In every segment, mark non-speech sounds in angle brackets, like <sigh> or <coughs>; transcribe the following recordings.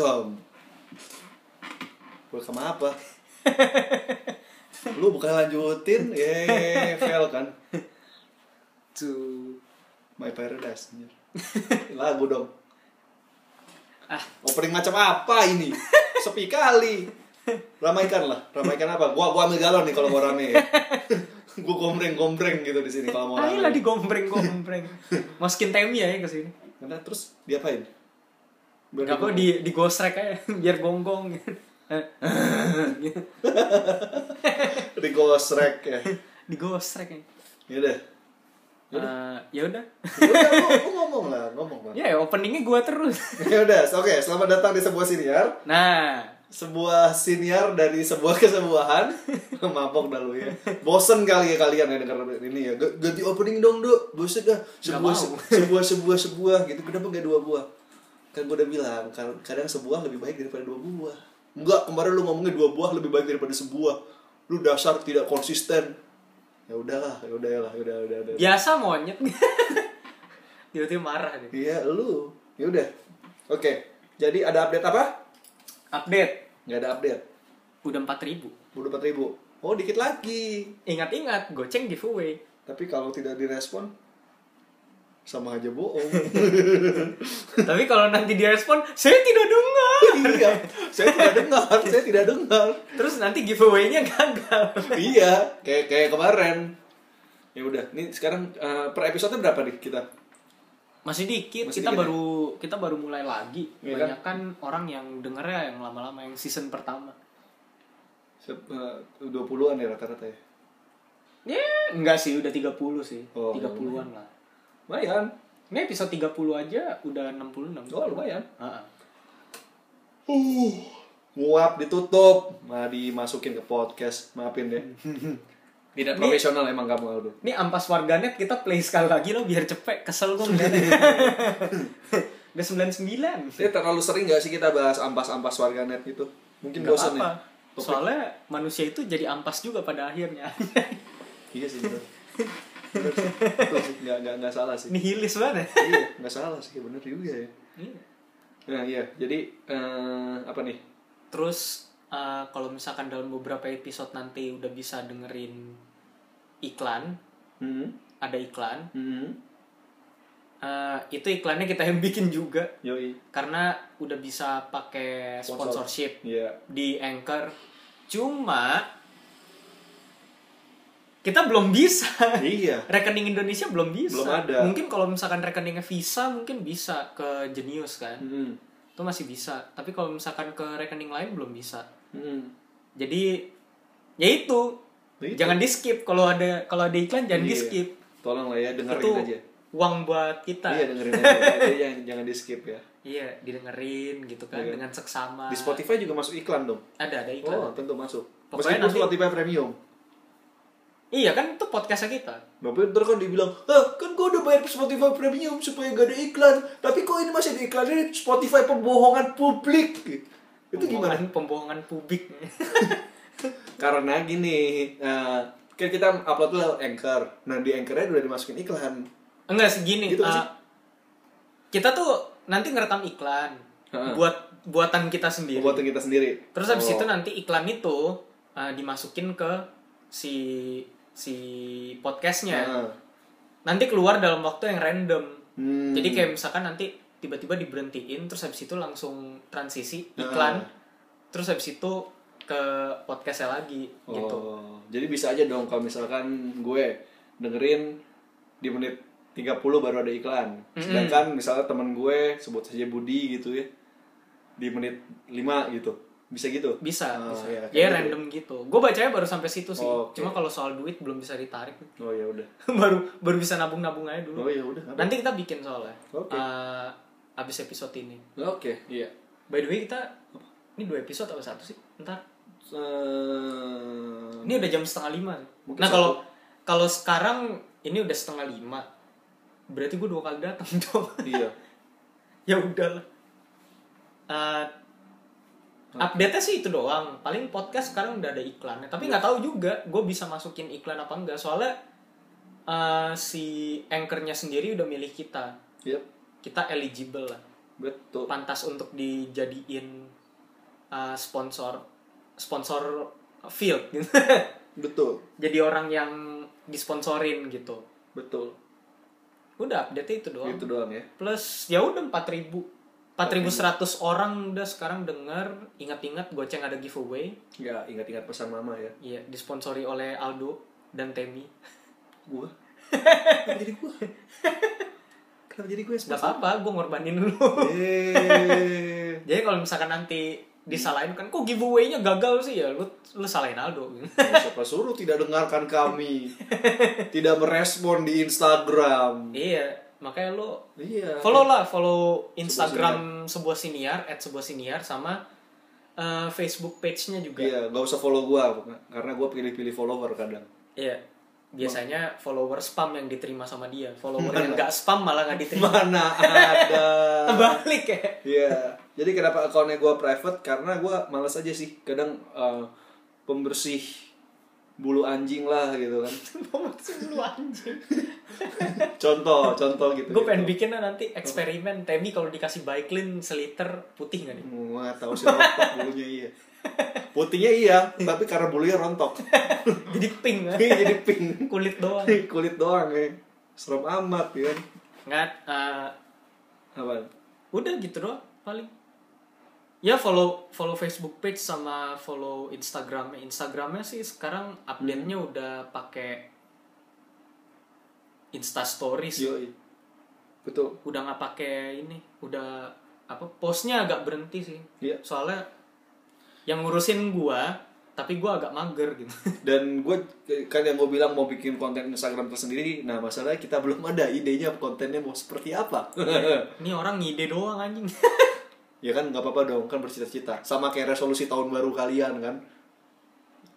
Welcome. Welcome apa? <laughs> Lu bukan lanjutin, ye, fail kan? To My Paradise. <laughs> Lagu dong. ah Opening macam apa ini? Sepi kali. Ramaikan lah. Ramaikan apa? Gua gua ambil galon nih kalau mau <laughs> rame. gua gombreng-gombreng gitu di sini kalau mau ayolah rame. digombreng-gombreng. Masukin Temi ya ke sini. Karena terus diapain? Gak apa di di gosrek aja <laughs> biar gonggong <laughs> di gosrek ya. di gosrek ya. Yaudah. Eh, ya udah. Udah, lu, lu ngomong lah, ngomong lah. ya openingnya gua terus. <laughs> Ya udah, oke. Selamat datang di sebuah siniar. Nah, Sebuah siniar dari sebuah kesebuahan. Mabok dah lu ya. Bosen kali ya kalian ya denger ini ya. Ganti opening dong, Dok. Bosen dah. Sebuah, sebuah, sebuah, sebuah gitu. Kenapa gak dua buah? Kan gue udah bilang, kar- kadang sebuah lebih baik daripada dua buah. Enggak, kemarin lu ngomongnya dua buah lebih baik daripada sebuah. Lu dasar tidak konsisten. Ya udahlah, ya udah ya lah, ya udah, udah, udah. biasa monyet. <laughs> Tiba-tiba marah deh. Iya, lu. Ya udah. Oke. Jadi ada update apa? Update. Nggak ada update. Udah 4000 Udah 4000. Oh, dikit lagi. Ingat-ingat, goceng giveaway. Tapi kalau tidak direspon sama aja bohong. <laughs> Tapi kalau nanti direspon, saya tidak dengar. <laughs> iya, saya tidak dengar, saya tidak dengar. Terus nanti giveaway-nya gagal. <laughs> iya, kayak kayak kemarin. Ya udah, nih sekarang eh, per episode berapa nih kita? Masih dikit, Masih kita dikit ya? baru kita baru mulai lagi. Iya Banyak kan orang yang dengernya yang lama-lama yang season pertama. Se- eh, 20-an ya rata-rata ya. Ya, enggak sih, udah 30 sih. Oh, 30-an lah. Lumayan. Ini episode 30 aja udah 66. Oh, lumayan. Heeh. Uh, nguap ditutup, nah dimasukin ke podcast. Maafin deh. <laughs> Tidak Ini- profesional emang kamu Aldo. Ini ampas warganet kita play sekali lagi lo biar cepet kesel gue ngeliatnya. <laughs> Udah 99. Ini terlalu sering gak sih kita bahas ampas-ampas warganet gitu? Mungkin Gak bosan apa. ya. Topik. Soalnya manusia itu jadi ampas juga pada akhirnya. Iya sih <laughs> Nggak, nggak, nggak salah sih. Nihilis banget. iya, nggak salah sih. Bener juga ya. Iya. Nah iya, jadi eh, apa nih? Terus eh, kalau misalkan dalam beberapa episode nanti udah bisa dengerin iklan, Hmm. ada iklan, Hmm. eh, itu iklannya kita yang bikin juga Yoi. karena udah bisa pakai Sponsor. sponsorship Iya. di Anchor. Cuma kita belum bisa. Iya. <laughs> rekening Indonesia belum bisa. Belum ada. Mungkin kalau misalkan rekeningnya Visa mungkin bisa ke Genius kan. Hmm. Itu masih bisa. Tapi kalau misalkan ke rekening lain belum bisa. Hmm. Jadi ya itu. Itu. Jangan di skip kalau ada kalau ada iklan jangan di Iya. skip. Tolong lah ya dengerin Itu aja. uang buat kita. Iya dengerin aja. <laughs> Jadi jangan, jangan di skip ya. Iya, didengerin gitu kan Iya. dengan seksama. Di Spotify juga masuk iklan dong. ada ada iklan. Oh tentu masuk. Pokoknya Meskipun nanti- Spotify premium. Iya kan itu podcastnya kita. Bapak ntar kan dibilang, ah kan gue udah bayar Spotify Premium supaya gak ada iklan. Tapi kok ini masih ada iklan ini Spotify pembohongan publik. Itu gimana? Pembohongan, pembohongan publik. <laughs> Karena gini, eh, kan kita upload lewat Anchor. Nah di Anchornya udah dimasukin iklan. Enggak segini. Gitu sih? kita tuh nanti ngerekam iklan Heeh. buat buatan kita sendiri. Buatan kita sendiri. Terus habis Oh. itu nanti iklan itu eh, dimasukin ke si si podcastnya. Heeh. Nanti keluar dalam waktu yang random. Hmm. Jadi kayak misalkan nanti tiba-tiba diberhentiin terus habis itu langsung transisi iklan. Terus habis itu ke podcastnya lagi gitu. Oh, jadi bisa aja dong kalau misalkan gue dengerin di menit 30 baru ada iklan. Sedangkan misalnya teman gue sebut saja Budi gitu ya. Di menit 5 gitu. Bisa gitu? Bisa, Oh, bisa. iya, ya gitu. random gitu. Gue bacanya baru sampai situ sih. Oh, oke. Cuma kalau soal duit belum bisa ditarik. Oh ya udah. <laughs> baru baru bisa nabung-nabung aja dulu. Oh ya udah. Nanti kita bikin soalnya. Oke. Eh, abis episode ini. Oke, iya. By the way kita ini dua episode atau satu sih? Ntar. Eh, Ini udah jam setengah lima. Mungkin nah kalau kalau sekarang ini udah setengah lima. Berarti gue dua kali datang <laughs> dong. iya. ya udahlah. Update-nya sih itu doang. Paling podcast sekarang udah ada iklannya. Tapi nggak tahu juga gue bisa masukin iklan apa enggak. Soalnya eh, si anchornya sendiri udah milih kita. Yep. Kita eligible lah. betul pantas untuk dijadiin uh, sponsor sponsor field gitu. <laughs> betul jadi orang yang disponsorin gitu betul udah update itu doang itu doang ya plus ya udah 4000 4100 orang udah sekarang denger ingat-ingat goceng ada giveaway. Ya ingat-ingat pesan mama ya. Iya disponsori oleh Aldo dan Temi. Gua? <laughs> Kenapa jadi gua? Kenapa jadi gue nggak apa-apa gue ngorbanin dulu eh <laughs> jadi kalau misalkan nanti disalahin kan kok giveaway-nya gagal sih? Ya lu lu salahin Aldo. Siapa suruh tidak dengarkan kami? <laughs> Tidak merespon di Instagram. Iya makanya lu iya. follow lah follow Instagram sebuah siniar. at sebuah siniar sama eh, Facebook page-nya juga. Iya nggak usah follow gua karena gua pilih-pilih follower kadang. Iya biasanya follower spam yang diterima sama dia. Follower yang nggak spam malah nggak diterima. Mana ada? <laughs> Balik ya? Iya. Jadi kenapa akunnya gue private? Karena gue malas aja sih. Kadang eh, pembersih bulu anjing lah gitu kan. <laughs> Maksud lu anjing <laughs> Contoh, contoh gitu. gue pengen bikin lah nanti eksperimen Temi kalau dikasih Baiklin seliter putih nggak nih Gue gak tahu sih rontok bulunya iya. Putihnya iya, tapi karena bulunya rontok. <laughs> jadi pink kan? Jadi pink. kulit doang Kulit doang ya. Serem amat ya kan. nggak eh, Apa? udah gitu doang paling ya follow follow Facebook page sama follow Instagramnya Instagramnya sih sekarang update-nya udah pakai Insta Stories Yoi. Betul. udah nggak pakai ini udah apa postnya agak berhenti sih Iya. soalnya yang ngurusin gua tapi gua agak mager gitu <laughs> Dan gue kan yang gue bilang mau bikin konten Instagram tersendiri. Nah masalahnya kita belum ada idenya kontennya mau seperti apa. ini orang ngide doang anjing <laughs> ya kan nggak apa-apa dong kan bercita-cita. Sama kayak resolusi tahun baru kalian kan.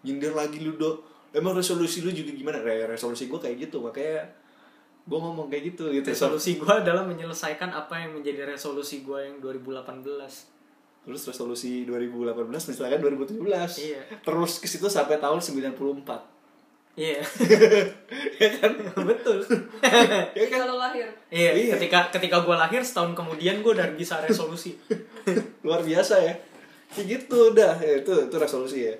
Nyindir lagi lu do emang resolusi lu juga gimana? Re- resolusi gue kayak gitu makanya gue ngomong kayak gitu gitu. Resolusi gua adalah menyelesaikan apa yang menjadi resolusi gua yang 2018 terus resolusi 2018 misalkan 2017 Iya. terus ke situ sampai tahun 94 iya. <laughs> Ya kan? Betul. <laughs> Ya kan? Kalau lahir. iya Iya. ketika ketika gua lahir setahun kemudian gua udah bisa resolusi. <laughs> Luar biasa ya. Kayak gitu dah ya, itu itu resolusi ya.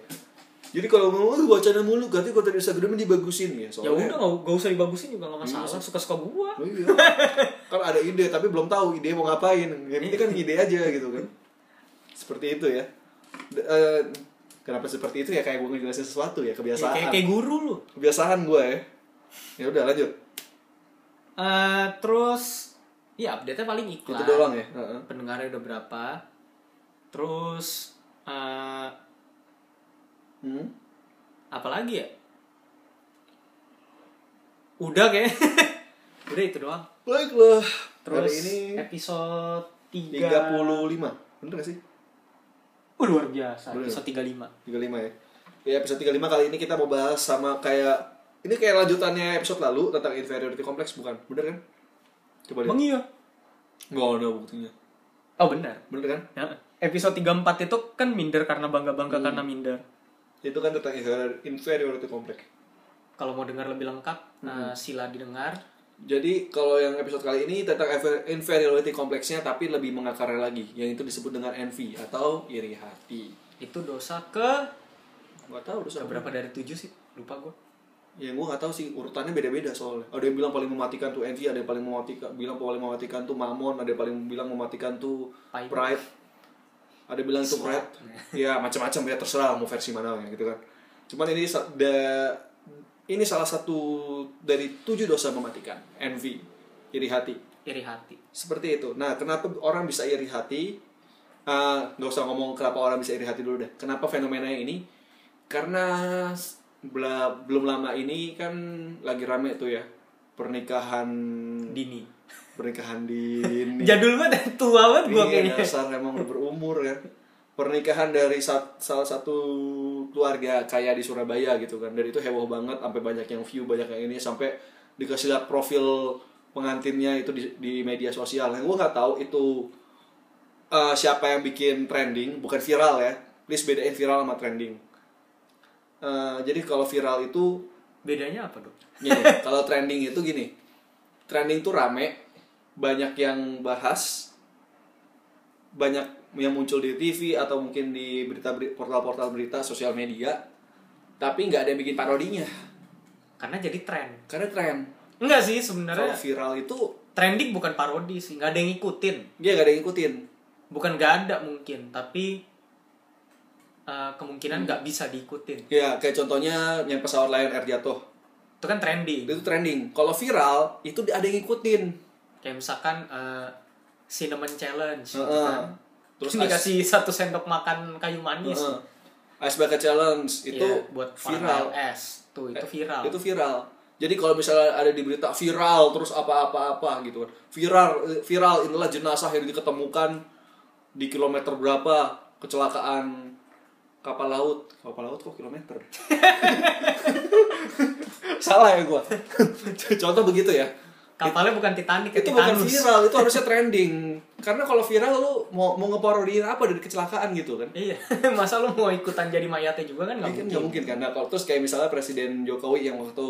Jadi kalau mau "Oh, wacana mulu. Berarti konten Instagram dibagusin ya ya soalnya. udah nggak gak usah dibagusin juga nggak masalah. Suka suka gua. Oh iya. kan ada ide tapi belum tahu ide mau ngapain. Yang penting kan ide aja gitu kan. Seperti itu ya. D- eh, kenapa seperti itu ya kayak gue ngejelasin sesuatu ya Ya, kebiasaan. kayak kayak guru lu Kebiasaan gue ya. Ya udah lanjut. Eh, terus ya update nya paling iklan Itu doang ya. Heeh. pendengarnya udah berapa terus eh Hmm. apa lagi ya udah kayak <laughs> udah itu doang Baiklah. terus Hari ini episode 3 35. Bener gak sih? Oh, luar biasa Bener. episode 35 35 ya. Ya episode 35 kali ini kita mau bahas sama kayak ini kayak lanjutannya episode lalu tentang inferiority complex bukan? Bener kan? Coba lihat. Emang iya Nggak ada buktinya. oh benar Bener kan? ya. episode 34 itu kan minder karena bangga-bangga Hmm. karena minder Itu kan tentang inferior- inferiority complex. kalau mau dengar lebih lengkap Hmm. eh, sila didengar Jadi kalau yang episode kali ini tentang infer- inferiority kompleksnya tapi lebih mengakarnya lagi, yang itu disebut dengan envy atau iri hati. itu dosa ke Gak tahu dosa ke berapa dari tujuh sih lupa gue Ya gue gak tahu sih urutannya beda-beda soalnya. Ada yang bilang paling mematikan tuh envy, ada yang paling mematikan bilang paling mematikan tuh mamon, ada yang paling bilang mematikan tuh Pride. pride. Ada yang bilang itu pride. Ya macam-macam ya terserah mau versi mana ya gitu kan. Cuman ini da- ini salah satu dari tujuh dosa mematikan, envy, iri hati. iri hati Seperti itu. Nah, kenapa orang bisa iri hati? Ah, nggak usah ngomong kenapa orang bisa iri hati dulu deh. Kenapa fenomena ini? Karena bela- belum lama ini kan lagi rame tuh ya pernikahan dini pernikahan <laughs> dini. jadul banget tua banget gue Iya, kayaknya dasar emang udah berumur ya. Pernikahan dari sat- salah satu keluarga kaya di Surabaya gitu kan. Dan itu heboh banget sampai banyak yang view, banyak yang ini sampai dikasih lihat profil pengantinnya itu di, di media sosial. Yang gue nggak tahu itu eh, siapa yang bikin trending, bukan viral ya. Please bedain viral sama trending. Eh, jadi kalau viral itu bedanya apa dong Gini, <laughs> kalau trending itu gini. Trending tuh rame, banyak yang bahas. banyak yang muncul di TV atau mungkin di berita beri- portal-portal berita sosial media tapi nggak ada yang bikin parodinya. Karena jadi tren. Karena tren. Enggak sih kalau sebenarnya viral itu trending bukan parodi sih nggak ada yang ngikutin. Dia nggak ada yang ngikutin. Bukan nggak ada mungkin tapi uh, kemungkinan nggak bisa diikutin. Ya kayak contohnya yang pesawat Lion Air jatuh. Itu kan trending. Itu trending. Kalau viral itu ada yang ngikutin. Kayak misalkan uh, cinnamon challenge gitu Heeh. kan. Terus dikasih satu sendok makan kayu manis. Heeh. Ice Bucket Challenge. Itu Iya, buat viral. es. Tuh itu viral. itu viral. Jadi kalau misalnya ada di berita viral terus apa-apa-apa gitu. Kan viral viral. Inilah jenazah yang diketemukan di kilometer berapa kecelakaan kapal laut. Kapal laut kok kilometer? <laughs> Salah ya gua. <laughs> Contoh begitu ya. Kapalnya bukan Titanic itu itu bukan viral itu harusnya trending <laughs> karena kalau viral lu mau mau ngeparodiin apa dari kecelakaan gitu kan iya <laughs> masa lu mau ikutan jadi mayatnya juga kan nggak Iya kan mungkin nggak mungkin kan. Nah, kalau terus kayak misalnya Presiden Jokowi yang waktu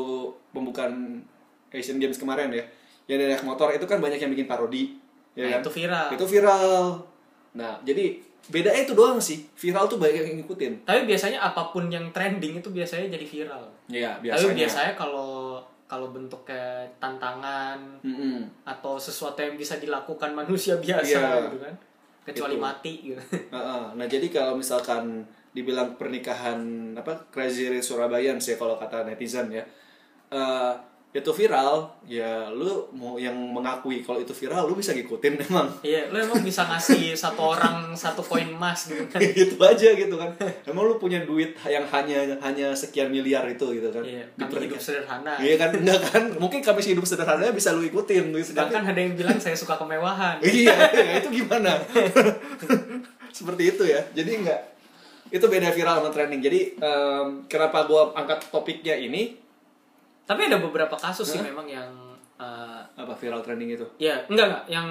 pembukaan Asian Games kemarin ya, yang dari naik motor itu kan banyak yang bikin parodi, ya Nah, kan? itu viral. Itu viral. Nah, jadi bedanya itu doang sih. Viral tuh banyak yang ngikutin. tapi biasanya apa pun yang trending itu biasanya jadi viral Iya, tapi biasanya. biasanya kalau kalau bentuknya tantangan Mm-mm. atau sesuatu yang bisa dilakukan manusia <laughs> biasa Iya. gitu kan kecuali Itu. mati gitu <laughs> Heeh. Nah, jadi kalau misalkan dibilang pernikahan apa Crazy Rich Surabaya sih kalau kata netizen ya. eh, itu viral, ya lu mau yang mengakui kalau itu viral lu bisa ngikutin emang. iya lu emang bisa ngasih <laughs> satu orang satu koin emas gitu. <laughs> Kan gitu aja gitu kan. Emang lu punya duit yang hanya hanya sekian miliar itu gitu kan. Iya Di kami hidup pernikahan. sederhana. Iya kan enggak kan. Mungkin kami hidup sederhana bisa lu ikutin gitu sedangkan ada yang bilang saya suka kemewahan. <laughs> Iya iya, itu gimana? Seperti itu ya. Jadi enggak itu beda viral sama trending. Jadi em, kenapa gua angkat topiknya ini tapi ada beberapa kasus sih memang yang eh, apa viral trending itu ya enggak enggak yang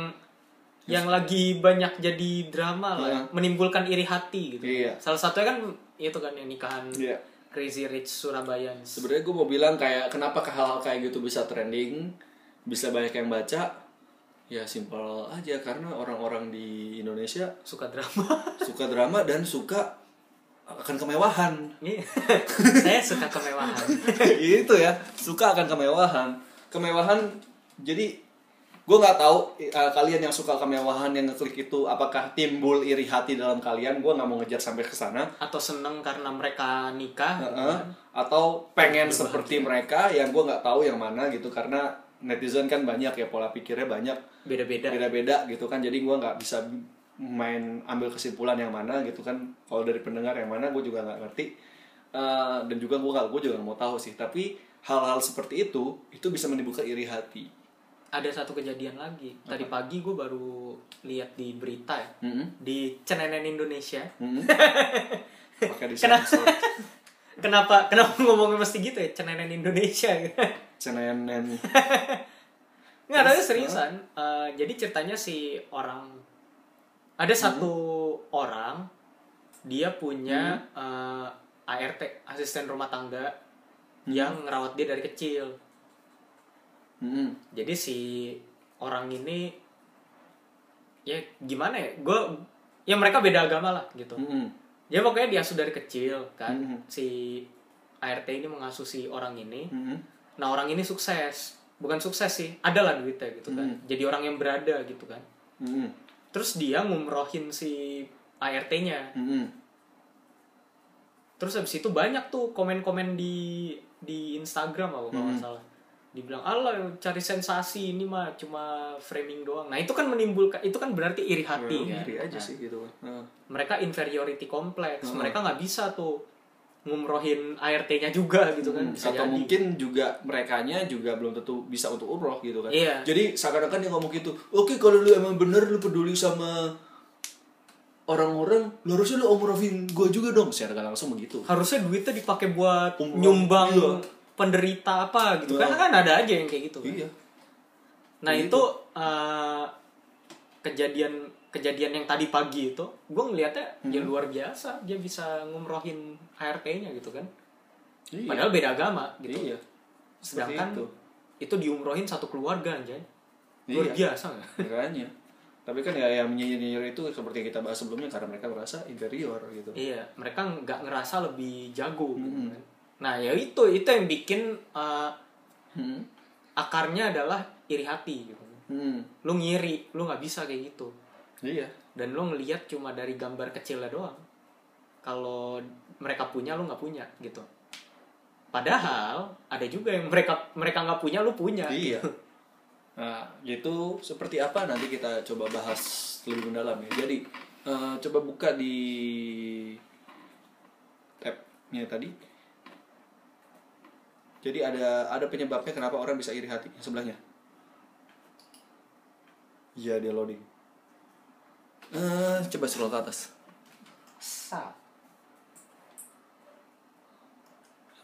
yang lagi banyak jadi drama lah Iya. menimbulkan iri hati gitu Iya. salah satunya kan itu kan yang nikahan Iya. Crazy Rich Surabaya sebenarnya gue mau bilang kayak kenapa hal-hal kayak gitu bisa trending bisa banyak yang baca ya simpel aja karena orang-orang di Indonesia suka drama suka drama dan suka akan kemewahan. Iya. <laughs> saya suka kemewahan. <laughs> Itu ya. Suka akan kemewahan. Kemewahan jadi gue nggak tahu eh, kalian yang suka kemewahan yang ngeklik itu apakah timbul iri hati dalam kalian? Gue nggak mau ngejar sampai ke sana. Atau seneng karena mereka nikah gitu Heeh. kan. atau pengen seperti mereka yang gue nggak tahu yang mana gitu. Karena netizen kan banyak ya pola pikirnya banyak. Beda-beda. Beda-beda gitu kan. Jadi gue nggak bisa main ambil kesimpulan yang mana gitu kan. Kalau dari pendengar yang mana gue juga nggak ngerti. Eh, dan juga gue nggak gue juga nggak mau tahu sih. Tapi hal-hal seperti itu itu bisa menimbulkan iri hati. Ada satu kejadian lagi. Tadi pagi gue baru lihat di berita ya. Mm-mm. di CNN Indonesia. <laughs> Pakai di <laughs> Kenapa? kenapa kenapa ngomongnya mesti gitu ya? CNN Indonesia. <laughs> CNN. Nggak ada seriusan Eh, jadi ceritanya si orang ada satu orang dia punya eh, ART asisten rumah tangga yang ngerawat dia dari kecil Mm-mm. jadi si orang ini ya gimana ya gue ya mereka beda agama lah gitu Mm-mm. ya pokoknya diasuh dari kecil kan Mhm. si ART ini mengasuh si orang ini Mm-mm. nah orang ini sukses bukan sukses sih ada lah duitnya gitu kan Mhm. jadi orang yang berada gitu kan Mm-mm. Terus dia ngumrohin si ART-nya Mm-mm. terus habis itu banyak tuh komen-komen di di Instagram apa kalau nggak Mhm. salah. Dibilang Allah cari sensasi ini mah cuma framing doang. Nah itu kan menimbulkan itu kan berarti iri hati Ya, kan? iri aja Nah, sih gitu Nah. mereka inferiority complex. Mereka nggak bisa tuh ngumrohin ART-nya juga gitu kan bisa atau jadi. mungkin juga merekanya juga belum tentu bisa untuk umroh gitu kan Iya. jadi seakan-akan dia ngomong gitu oke kalau lu emang bener lu peduli sama orang-orang lu harusnya lu umrohin gue juga dong secara nggak langsung begitu harusnya duitnya dipakai buat Umroh, nyumbang iya. penderita apa gitu Iya. karena kan ada aja yang kayak gitu kan. iya nah itu eh, kejadian kejadian yang tadi pagi itu gue ngeliatnya ya Hmm. luar biasa dia bisa ngumrohin HRT-nya gitu kan iya padahal beda agama gitu iya Seperti sedangkan itu. itu. diumrohin satu keluarga aja luar Iya. biasa nggak <laughs> makanya tapi kan ya yang nyinyir itu seperti yang kita bahas sebelumnya karena mereka merasa inferior gitu Iya, mereka nggak ngerasa lebih jago. gitu Hmm. kan. Nah, ya itu itu yang bikin uh, hmm. akarnya adalah iri hati gitu. Hmm. Lu ngiri, lu nggak bisa kayak gitu. Iya. Dan lu ngelihat cuma dari gambar kecilnya doang. Kalau mereka punya, lu nggak punya gitu. Padahal ada juga yang mereka mereka nggak punya, lu punya. iya. nah itu seperti apa nanti kita coba bahas lebih mendalam ya. Jadi eh, coba buka di tabnya tadi. Jadi ada ada penyebabnya kenapa orang bisa iri hati sebelahnya? Iya dia loading Eh, coba scroll ke atas Sap.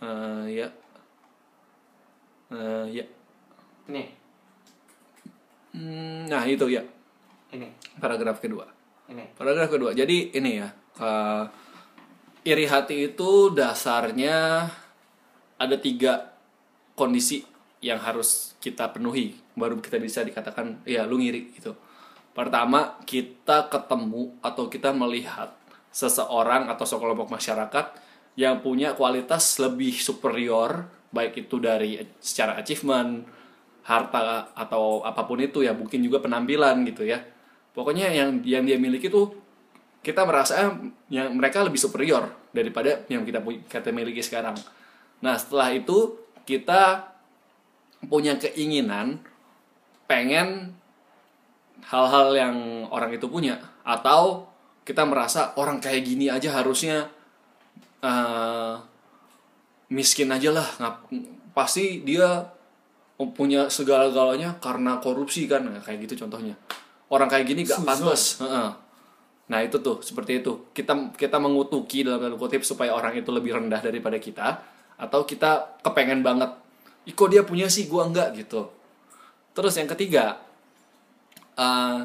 Eh, ya Eh, ya Nih, Hmm, nah itu ya ini, paragraf kedua ini. Paragraf kedua. Jadi ini ya, eh, iri hati itu dasarnya ada tiga kondisi yang harus kita penuhi baru kita bisa dikatakan ya lu ngiri gitu. Pertama, kita ketemu atau kita melihat seseorang atau sekelompok masyarakat yang punya kualitas lebih superior baik itu dari secara achievement, harta atau apa pun itu ya mungkin juga penampilan gitu ya. Pokoknya yang yang dia miliki tuh kita merasa yang mereka lebih superior daripada yang kita kita miliki sekarang. Nah setelah itu kita punya keinginan pengen hal-hal yang orang itu punya. Atau kita merasa orang kayak gini aja harusnya eh, miskin aja lah. Ngap- pasti dia punya segala-galanya karena korupsi kan. Nah, kayak gitu contohnya. Orang kayak gini gak pantas. Nah itu tuh seperti itu. Kita kita mengutuki dalam tanda kutip supaya orang itu lebih rendah daripada kita atau kita kepengen banget Ih, kok dia punya sih? Gua enggak gitu. Terus yang ketiga eh,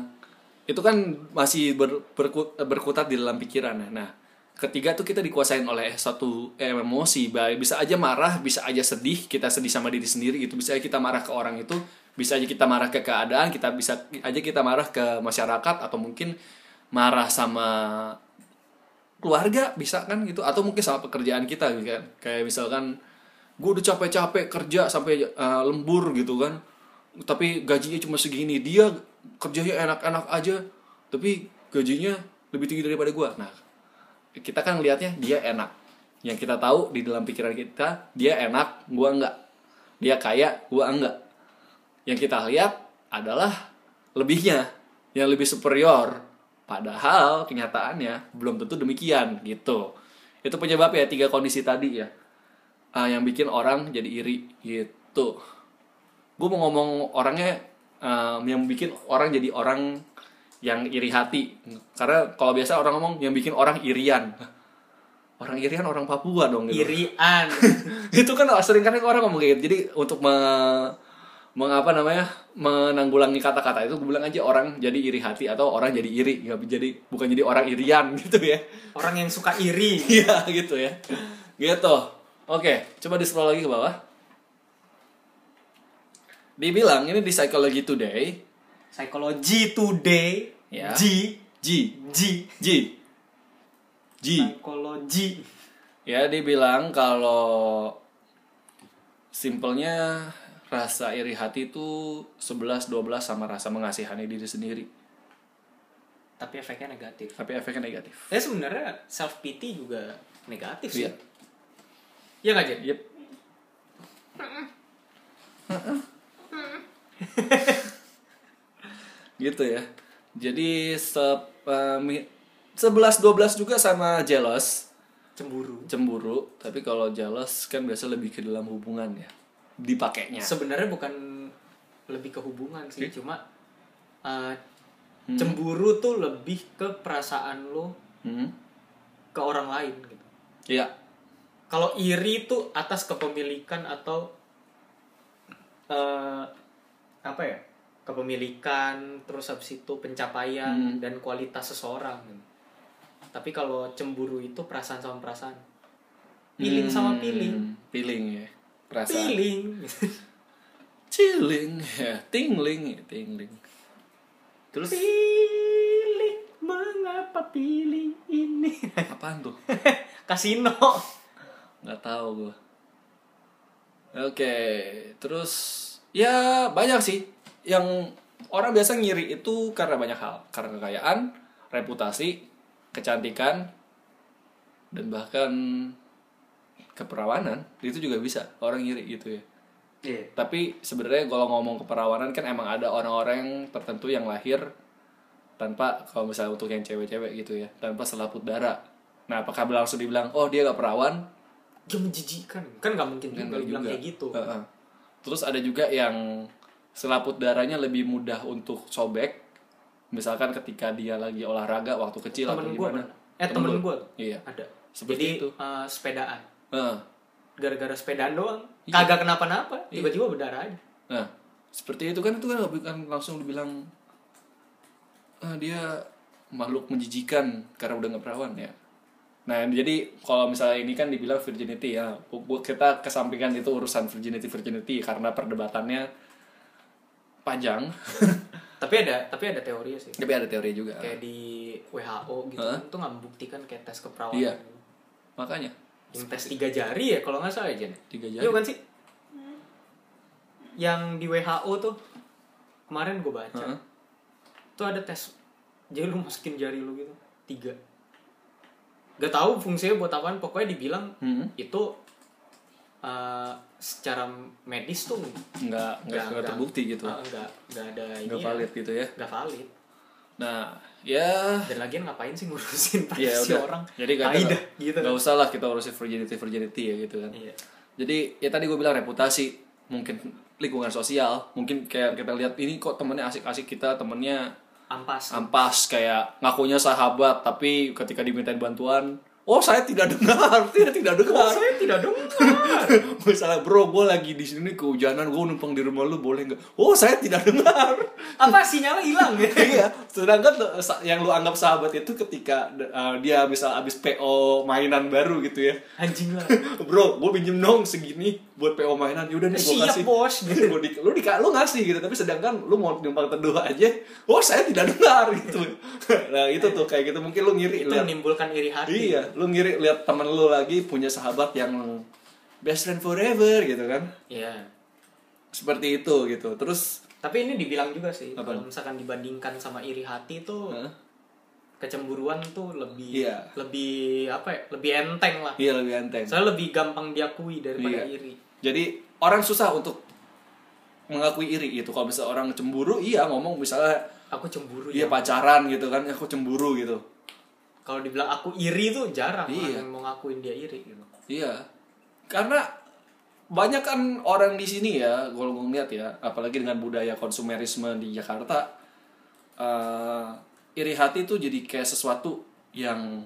itu kan masih ber- berku- berkutat di dalam pikiran ya. nah ketiga tuh kita dikuasain oleh satu eh, emosi. Baik bisa aja marah bisa aja sedih kita sedih sama diri sendiri gitu. Bisa aja kita marah ke orang itu bisa aja kita marah ke keadaan kita bisa aja kita marah ke masyarakat atau mungkin marah sama keluarga bisa kan gitu. Atau mungkin sama pekerjaan kita gitu kan. Kayak misalkan gue udah capek-capek kerja sampai uh, lembur gitu kan. Tapi gajinya cuma segini. Dia kerjanya enak-enak aja tapi gajinya lebih tinggi daripada gue nah kita kan ngelihatnya dia enak. Yang kita tahu di dalam pikiran kita dia enak gua enggak. Dia kaya gua enggak. Yang kita lihat adalah lebihnya yang lebih superior. Padahal kenyataannya belum tentu demikian gitu. Itu penyebab ya tiga kondisi tadi ya. Ah, yang bikin orang jadi iri gitu. Gue mau ngomong orangnya ah, yang bikin orang jadi orang yang iri hati. Karena kalau biasa orang ngomong yang bikin orang irian. Orang irian orang Papua dong gitu. Irian. <laughs> itu kan sering kan orang ngomong kayak gitu. Jadi untuk me, mengapa namanya menanggulangi kata-kata itu gue bilang aja orang jadi iri hati atau orang jadi iri. Nggak jadi bukan jadi orang irian <laughs> gitu ya. Orang yang suka iri. iya gitu ya. Gitu. Oke coba di scroll lagi ke bawah dibilang ini di Psychology Today Psychology today. Ya. G. G G. G G Psychology. ya dibilang kalau simpelnya rasa iri hati itu 11 12 sama rasa mengasihani diri sendiri Tapi efeknya negatif. tapi efeknya negatif Ya sebenarnya self pity juga negatif sih. Iya. Iya nggak Jen? yep. <laughs> gitu ya jadi se eh, mi- 11 12 juga sama jealous Cemburu. cemburu tapi kalau jealous kan biasa lebih ke dalam hubungan ya dipakainya Sebenarnya bukan lebih ke hubungan sih, Oke. cuma uh, cemburu tuh lebih ke perasaan lo Hmm. ke orang lain gitu. Iya. Kalau iri tuh atas kepemilikan atau eh apa ya? Kepemilikan, terus habis itu pencapaian Hmm. dan kualitas seseorang. Tapi kalau cemburu itu perasaan sama perasaan. Feeling sama feeling. Hmm, feeling ya perasaan Feeling. chilling ya tingling ya tingling terus Pilih mengapa pilih ini? apaan tuh <laughs> Kasino. nggak tahu gue oke terus ya banyak sih. Yang orang biasa ngiri itu karena banyak hal. Karena kekayaan reputasi kecantikan dan bahkan keperawanan. Itu juga bisa orang ngiri gitu ya. Iya. tapi sebenarnya kalau ngomong keperawanan kan emang ada orang-orang tertentu yang lahir tanpa kalau misalnya untuk yang cewek-cewek gitu ya tanpa selaput darah. Nah apakah langsung dibilang oh dia gak perawan Dia menjijikan. Kan nggak mungkin Kan nggak bilang kayak gitu. Heeh. Terus ada juga yang selaput darahnya lebih mudah untuk sobek. Misalkan ketika dia lagi olahraga waktu kecil atau Temen gue gimana. Eh temen lu? gue Iya. ada. Seperti Jadi itu. eh, sepedaan. Heeh. Gara-gara sepedaan doang. Iya. Kagak kenapa-napa. Tiba-tiba berdarah aja. Nah, seperti itu kan itu kan kan langsung dibilang ah, dia makhluk menjijikan karena udah nggak perawan ya. Nah, jadi kalau misalnya ini kan dibilang virginity ya, kita kesampingkan itu urusan virginity virginity karena perdebatannya panjang. <laughs> Tapi ada tapi ada teori sih. Tapi ada teori juga. Kayak di WHO gitu kan tuh nggak membuktikan kayak tes keperawanan. Iya. Makanya Yang tes tiga jari ya kalau nggak salah aja nih. tiga jari. Iya kan sih? Yang di WHO tuh kemarin gue baca. Heeh. Tuh ada tes. Jadi lu masukin jari lu gitu. Tiga. Gak tahu fungsinya buat apaan. Pokoknya dibilang Hmm. itu eh, secara medis tuh Nggak nggak nggak terbukti gitu. Ah, nggak nggak ada Nggak ini valid gitu ya. Nggak valid. Nah, ya Dan lagian ngapain sih ngurusin <laughs> ya privasi udah. orang? Jadi kata Aidah, gitu. nggak usah lah kita urusin virginity virginity ya gitu kan. Iya. Jadi ya tadi gue bilang reputasi, mungkin lingkungan sosial, mungkin kayak kita lihat ini kok temennya asik-asik kita, temennya Ampas. ampas kayak ngakunya sahabat, tapi ketika dimintain bantuan, oh saya tidak dengar, <laughs> tidak tidak dengar. saya tidak dengar. <laughs> Misalnya bro, gue lagi di sini kehujanan, gue numpang di rumah lu boleh nggak? Oh saya tidak dengar. <laughs> Apa sinyalnya hilang ya? iya, sedangkan sa- yang lu anggap sahabat itu ketika uh, dia misal abis PO mainan baru gitu ya. Anjing lah. Bro, gue pinjem dong segini buat PO mainan. Yaudah nih gue Siap, kasih. bos. Gua di, lu, di, lu ngasih gitu, tapi sedangkan lu mau numpang teduh aja, oh saya tidak dengar gitu. nah itu tuh kayak gitu mungkin lu ngiri Itu menimbulkan iri hati. Iya, lu ngiri lihat temen lu lagi punya sahabat yang best friend forever gitu kan. Iya. Seperti itu gitu. Terus Tapi ini dibilang juga sih, kalau misalkan dibandingkan sama iri hati tuh Hah? kecemburuan tuh lebih Iya. lebih apa ya? Lebih enteng lah. iya lebih enteng. Soalnya lebih gampang diakui daripada Iya. iri. Jadi orang susah untuk mengakui iri gitu. Kalau misalnya orang cemburu, iya ngomong misalnya Aku cemburu iya ya. pacaran gitu kan, aku cemburu gitu. Kalau dibilang aku iri tuh jarang Iya. orang yang mau ngakuin dia iri gitu. Iya. Karena banyak kan orang di sini ya, kalau gue ngeliat ya, apalagi dengan budaya konsumerisme di Jakarta, eh, iri hati tuh jadi kayak sesuatu yang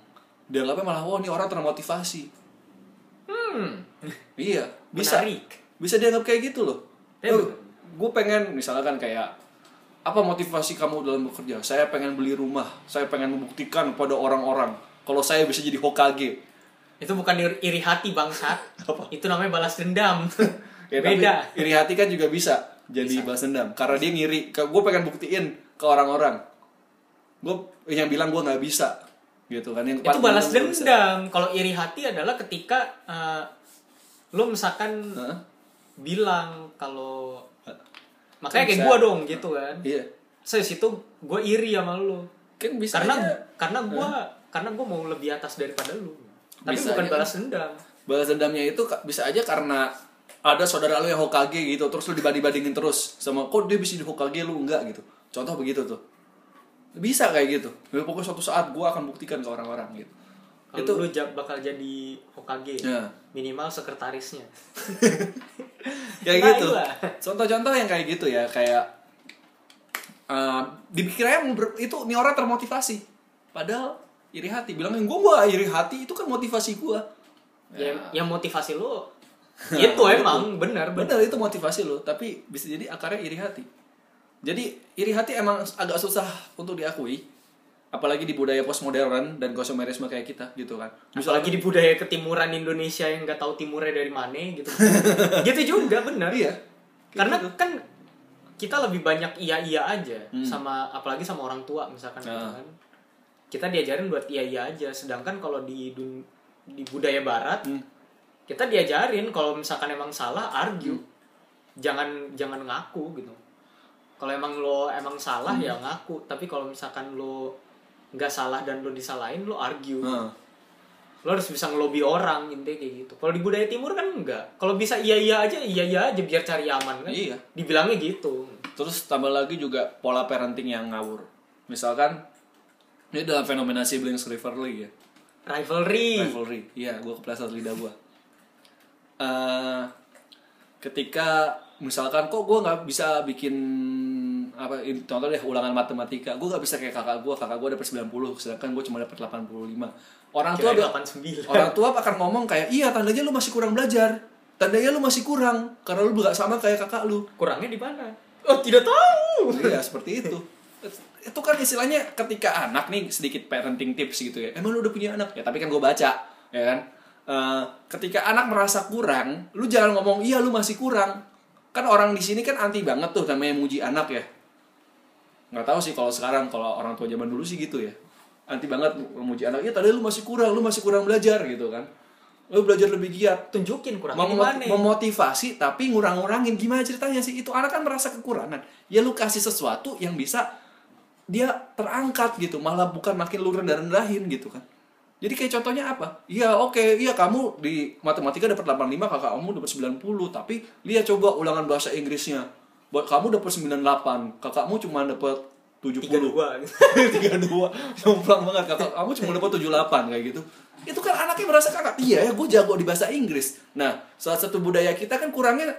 dianggapnya malah, wah ini orang termotivasi. Hmm. Iya, bisa. Menarik. Bisa dianggap kayak gitu loh. Oh, gue pengen misalkan kayak apa motivasi kamu dalam bekerja? Saya pengen beli rumah. Saya pengen membuktikan pada orang-orang kalau saya bisa jadi Hokage. Itu bukan iri, hati bangsat. <laughs> Apa? Itu namanya balas dendam. <laughs> Ya, Beda. iri hati kan juga bisa jadi balas dendam karena dia ngiri. Gue pengen buktiin ke orang-orang. Gue yang bilang gue nggak bisa gitu kan yang itu balas bisa. dendam. Kalau iri hati adalah ketika eh, lo misalkan Hah? bilang kalau makanya kayak gua dong gitu kan. Iya. Saya situ gue iri sama lo. Kan bisa Karena aja. karena gua karena gua mau lebih atas daripada lu. Tapi Bisa bukan aja. balas dendam. balas dendamnya itu bisa aja karena ada saudara lu yang Hokage gitu terus lu dibanding-bandingin terus sama kok dia bisa di Hokage lu enggak gitu contoh begitu tuh bisa kayak gitu ya, pokoknya suatu saat gua akan buktikan ke orang-orang gitu Itu lu bakal jadi Hokage, Ya. minimal sekretarisnya. <laughs> kayak Nah, gitu contoh-contoh yang kayak gitu ya kayak uh, dipikirnya itu nih orang termotivasi padahal iri hati bilangnya gua gua iri hati itu kan motivasi gua Ya, yang motivasi lu <laughs> itu emang benar benar. Benar itu motivasi lo, tapi bisa jadi akarnya iri hati. Jadi iri hati emang agak susah untuk diakui, apalagi di budaya postmodern dan konsumerisme kayak kita gitu kan. Apalagi di budaya ketimuran Indonesia yang nggak tahu timurnya dari mana gitu. <laughs> gitu juga benar. Iya. Karena gitu. kan kita lebih banyak iya iya aja sama apalagi sama orang tua misalkan gitu Ah. kan kita diajarin buat iya iya aja sedangkan kalau di dun- di budaya barat Hmm. kita diajarin kalau misalkan emang salah argue jangan jangan ngaku gitu kalau emang lo emang salah Hmm. ya ngaku tapi kalau misalkan lo nggak salah dan lo disalahin lo argue. Nah, lo harus bisa ngelobi orang intinya kayak gitu. Kalau di budaya timur kan enggak kalau bisa iya iya aja iya iya aja biar cari aman kan. Iya. dibilangnya gitu. Terus tambah lagi juga pola parenting yang ngawur. Misalkan ini dalam fenomena siblings rivalry ya. Rivalry. Rivalry. Iya gue kepleset lidah gue Eh, ketika misalkan kok gue nggak bisa bikin apa contoh deh ulangan matematika gue nggak bisa kayak kakak gue kakak gue dapat 90 sedangkan gue cuma dapat 85 orang tua ada- 89. orang tua akan ngomong kayak iya tandanya lu masih kurang belajar tandanya lu masih kurang karena lu nggak sama kayak kakak lu kurangnya di mana oh tidak tahu Iya seperti itu. Itu kan istilahnya ketika anak nih sedikit parenting tips gitu ya. Emang lu udah punya anak ya? Tapi kan gue baca, ya kan. Eh, ketika anak merasa kurang, lu jangan ngomong iya lu masih kurang. Kan orang di sini kan anti banget tuh namanya muji anak ya. Nggak tahu sih kalau sekarang kalau orang tua zaman dulu sih gitu ya. Anti banget memuji anak. Iya tadi lu masih kurang, lu masih kurang belajar gitu kan. Lu belajar lebih giat. Tunjukin kurangnya di Memot- mana? memotivasi tapi ngurang-ngurangin. Gimana ceritanya sih? Itu anak kan merasa kekurangan. Ya lu kasih sesuatu yang bisa dia terangkat gitu malah bukan makin lu rendah-rendahin gitu kan. Jadi kayak contohnya apa? Iya oke iya kamu di matematika dapat 85 kakak kamu dapat 90 tapi lihat coba ulangan bahasa Inggrisnya buat kamu dapat 98 kakakmu cuma dapat 70 tiga dua. <laughs> Tiga dua. Jomplang banget kakak kamu cuma dapat tujuh delapan kayak gitu. Itu kan anaknya merasa kakak iya ya gue jago di bahasa Inggris. Nah salah satu budaya kita kan kurangnya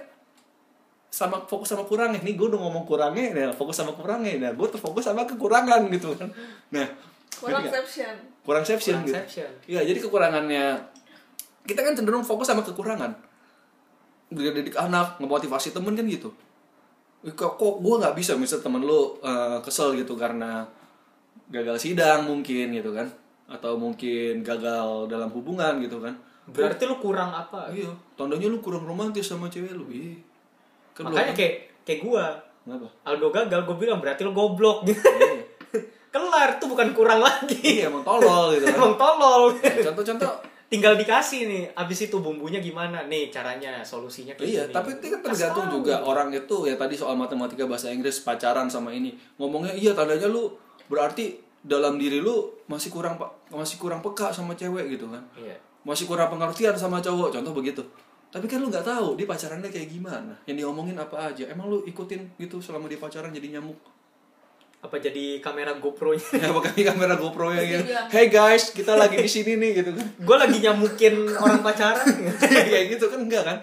sama fokus sama kurangnya. Nih gue udah ngomong kurangnya nah fokus sama kurangnya. Nah gue terfokus sama kekurangan gitu kan. Nah kurang exception. Kurang exception Kurang gitu. iya jadi kekurangannya kita kan cenderung fokus sama kekurangan. Didik anak ngemotivasi temen kan gitu kok kok gue nggak bisa misal temen lu eh, kesel gitu karena gagal sidang mungkin gitu kan? Atau mungkin gagal dalam hubungan gitu kan? Berarti lu kurang apa iya tandanya lu kurang romantis sama cewek lu iya. Kan makanya kayak kayak gua. Kenapa? Aldo gagal gue bilang berarti lu goblok. Gitu <laughs> kelar tuh bukan kurang lagi. Iya emang tolol gitu kan. <laughs> Emang tolol. Contoh-contoh tinggal dikasih nih abis itu bumbunya gimana? Nih caranya solusinya kayak Iya, gini. tapi itu kan tergantung tahu. juga orang itu ya tadi soal matematika bahasa Inggris pacaran sama ini. Ngomongnya iya tandanya lu berarti dalam diri lu masih kurang masih kurang peka sama cewek gitu kan? Iya. Masih kurang pengertian sama cowok contoh begitu. Tapi kan lu nggak tahu dia pacarannya kayak gimana? Yang diomongin apa aja? Emang lu ikutin gitu selama dia pacaran jadi nyamuk apa jadi kamera GoPro-nya? <laughs> Ya pakai kamera GoPro yang bilang, hey guys kita lagi di sini nih gitu kan. Gue lagi nyamukin orang pacaran. <laughs> Kayak gitu kan enggak kan?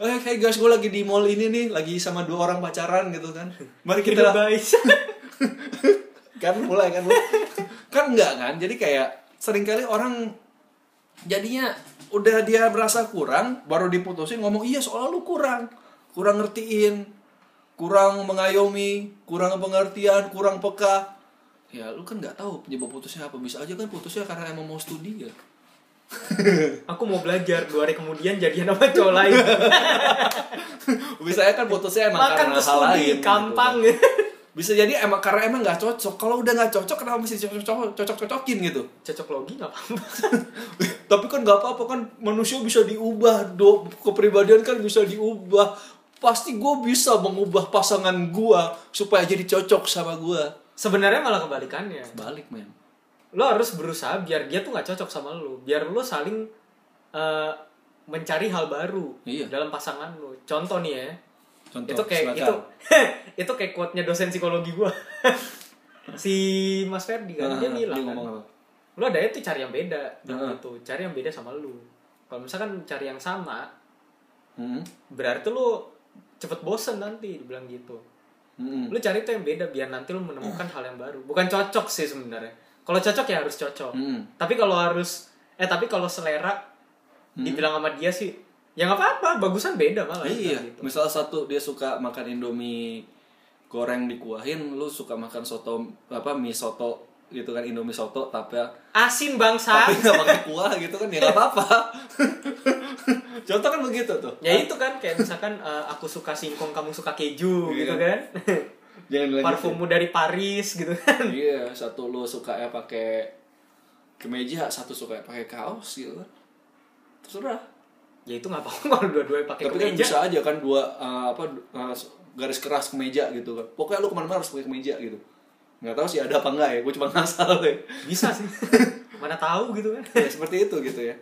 Eh, hey guys, gue lagi di mall ini nih, lagi sama dua orang pacaran gitu kan. Mari kita guys <laughs> kan mulai kan lu kan enggak kan? Jadi kayak sering kali orang jadinya udah dia merasa kurang baru diputusin ngomong iya soal lu kurang. Kurang ngertiin kurang mengayomi kurang pengertian kurang peka. Ya lu kan nggak tahu penyebab putusnya apa. Bisa aja kan putusnya karena emang mau studi ya. <laughs> Aku mau belajar dua hari kemudian jadian sama cowok lain. <laughs> Bisa aja kan putusnya emang makan karena hal lain studi gitu. gampang. <laughs> Bisa jadi emang karena emang nggak cocok. Kalau udah nggak cocok kenapa mesti cocok cocok cocokin gitu? Cocok logi nggak apa-apa. Tapi kan nggak apa-apa kan manusia bisa diubah do kepribadian kan bisa diubah pasti gue bisa mengubah pasangan gue supaya jadi cocok sama gue sebenarnya malah kebalikannya. Balik men. Lo harus berusaha biar dia tuh nggak cocok sama lo. Biar lo saling eh, mencari hal baru Iya. dalam pasangan lo. Contoh nih ya. Contoh itu kayak silakan. itu <laughs> itu kayak quote-nya dosen psikologi gua. <laughs> Si Mas Ferdi kan dia Ah, bilang kan, lo ada itu cari yang beda dan Ah. itu cari yang beda sama lu kalau misalkan cari yang sama Hmm. berarti lu cepet bosen nanti dibilang gitu Hmm. lu cari tuh yang beda biar nanti lu menemukan hal yang baru bukan cocok sih sebenarnya kalau cocok ya harus cocok Hmm. tapi kalau harus eh tapi kalau selera dibilang sama dia sih ya nggak apa-apa bagusan beda malah iya gitu. misal satu dia suka makan indomie goreng dikuahin lu suka makan soto apa mie soto gitu kan indomie soto tapi asin bangsa. tapi nggak pakai kuah gitu kan ya nggak apa-apa. <laughs> Contoh kan begitu tuh. Ya itu kan kayak misalkan eh, aku suka singkong kamu suka keju Iya. gitu kan. <laughs> Jangan parfummu dari Paris gitu kan. Iya satu lu suka ya pakai kemeja satu suka ya pakai kaos gitu kan. Terserah. Ya itu nggak apa-apa kalau dua-duanya pakai tapi kan bisa aja kan dua uh, apa uh, garis keras kemeja gitu kan. Pokoknya lu ke mana-mana harus pakai kemeja gitu nggak tahu sih ada apa enggak ya gue cuma ngasal deh. Bisa sih. <laughs> Mana tahu gitu kan. Ya seperti itu gitu ya.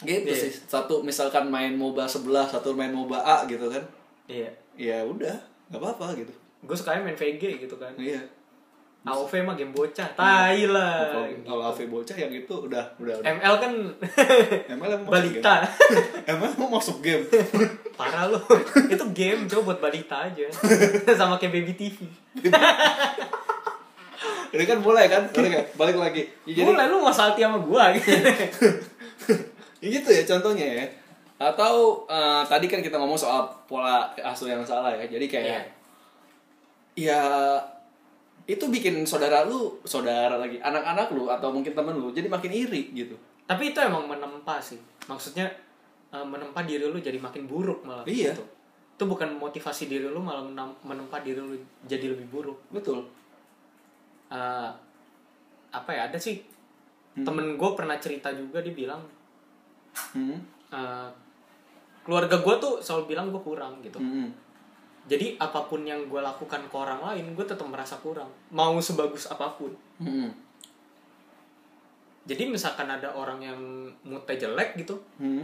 Gitu Iya. sih. Satu misalkan main MOBA sebelah satu main MOBA A gitu kan. Iya. Ya udah nggak apa-apa gitu. Gue sukanya main VG gitu kan. Iya. AOV mah game bocah tai lah kalau gitu. AV bocah yang itu udah udah udah. ML kan emang <laughs> emang balita. emang mau masuk game? <laughs> Parah lo itu game coba buat balita aja. Sama kayak baby TV ini kan mulai kan? Balik, ya? balik lagi. Ya, jadi mulai lu mau salty sama gua. Gitu <laughs> Ya gitu ya contohnya ya. Atau eh, tadi kan kita ngomong soal pola asuh yang salah ya. Jadi kayak Iya. ya itu bikin saudara lu saudara lagi anak-anak lu atau mungkin temen lu jadi makin iri gitu. Tapi itu emang menempa sih. Maksudnya eh, menempa diri lu jadi makin buruk malah Iya. gitu. itu bukan motivasi diri lu malah menem- menempa diri lu jadi lebih buruk. Betul Eh, apa ya ada sih Hmm. temen gue pernah cerita juga dia bilang hmm. eh, keluarga gue tuh selalu bilang gue kurang gitu Hmm. jadi apa pun yang gue lakukan ke orang lain gue tetap merasa kurang mau sebagus apa pun Hmm. jadi misalkan ada orang yang moodnya jelek gitu Hmm.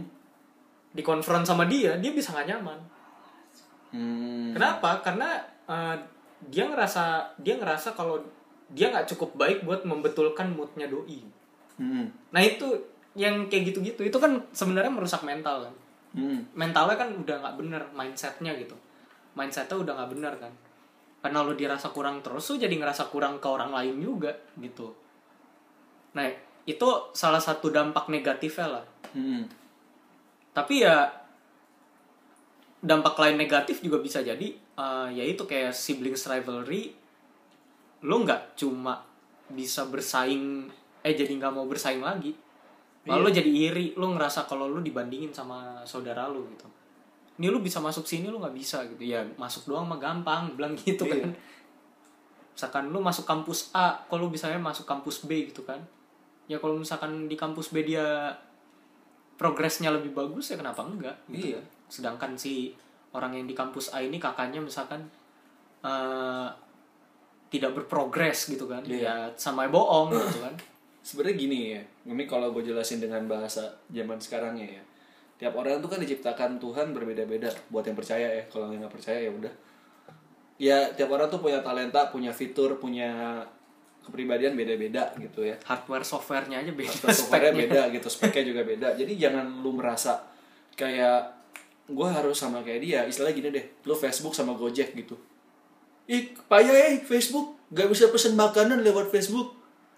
dikonfront sama dia dia bisa nggak nyaman Hmm. kenapa karena eh, dia ngerasa dia ngerasa kalau dia nggak cukup baik buat membetulkan moodnya doi Hmm. nah itu yang kayak gitu-gitu itu kan sebenarnya merusak mental kan Hmm. mentalnya kan udah nggak bener mindsetnya gitu mindsetnya udah nggak bener kan karena lu dirasa kurang terus lu jadi ngerasa kurang ke orang lain juga gitu nah itu salah satu dampak negatifnya lah Hmm. tapi ya dampak lain negatif juga bisa jadi eh, yaitu kayak siblings rivalry lu nggak cuma bisa bersaing eh jadi nggak mau bersaing lagi lalu lu jadi iri lu ngerasa kalau lu dibandingin sama saudara lu gitu ini lu bisa masuk sini lu nggak bisa gitu ya masuk doang mah gampang <laughs> bilang gitu Iya. kan misalkan lu masuk kampus A kalau misalnya masuk kampus B gitu kan ya kalau misalkan di kampus B dia progresnya lebih bagus ya kenapa enggak gitu Iya. kan. sedangkan si orang yang di kampus A ini kakaknya misalkan eh, tidak berprogres gitu kan. Iya. ya sama bohong gitu kan. <clears throat> Sebenarnya gini ya ini kalau gue jelasin dengan bahasa zaman sekarangnya ya tiap orang tuh kan diciptakan Tuhan berbeda-beda buat yang percaya ya kalau yang nggak percaya ya udah. Ya tiap orang tuh punya talenta punya fitur punya kepribadian beda-beda gitu ya. Hardware softwarenya aja beda software speknya. beda gitu speknya juga beda. Jadi jangan lu merasa kayak gue harus sama kayak dia istilahnya gini deh lu Facebook sama Gojek gitu ih payah eh Facebook. Gak bisa pesen makanan lewat Facebook.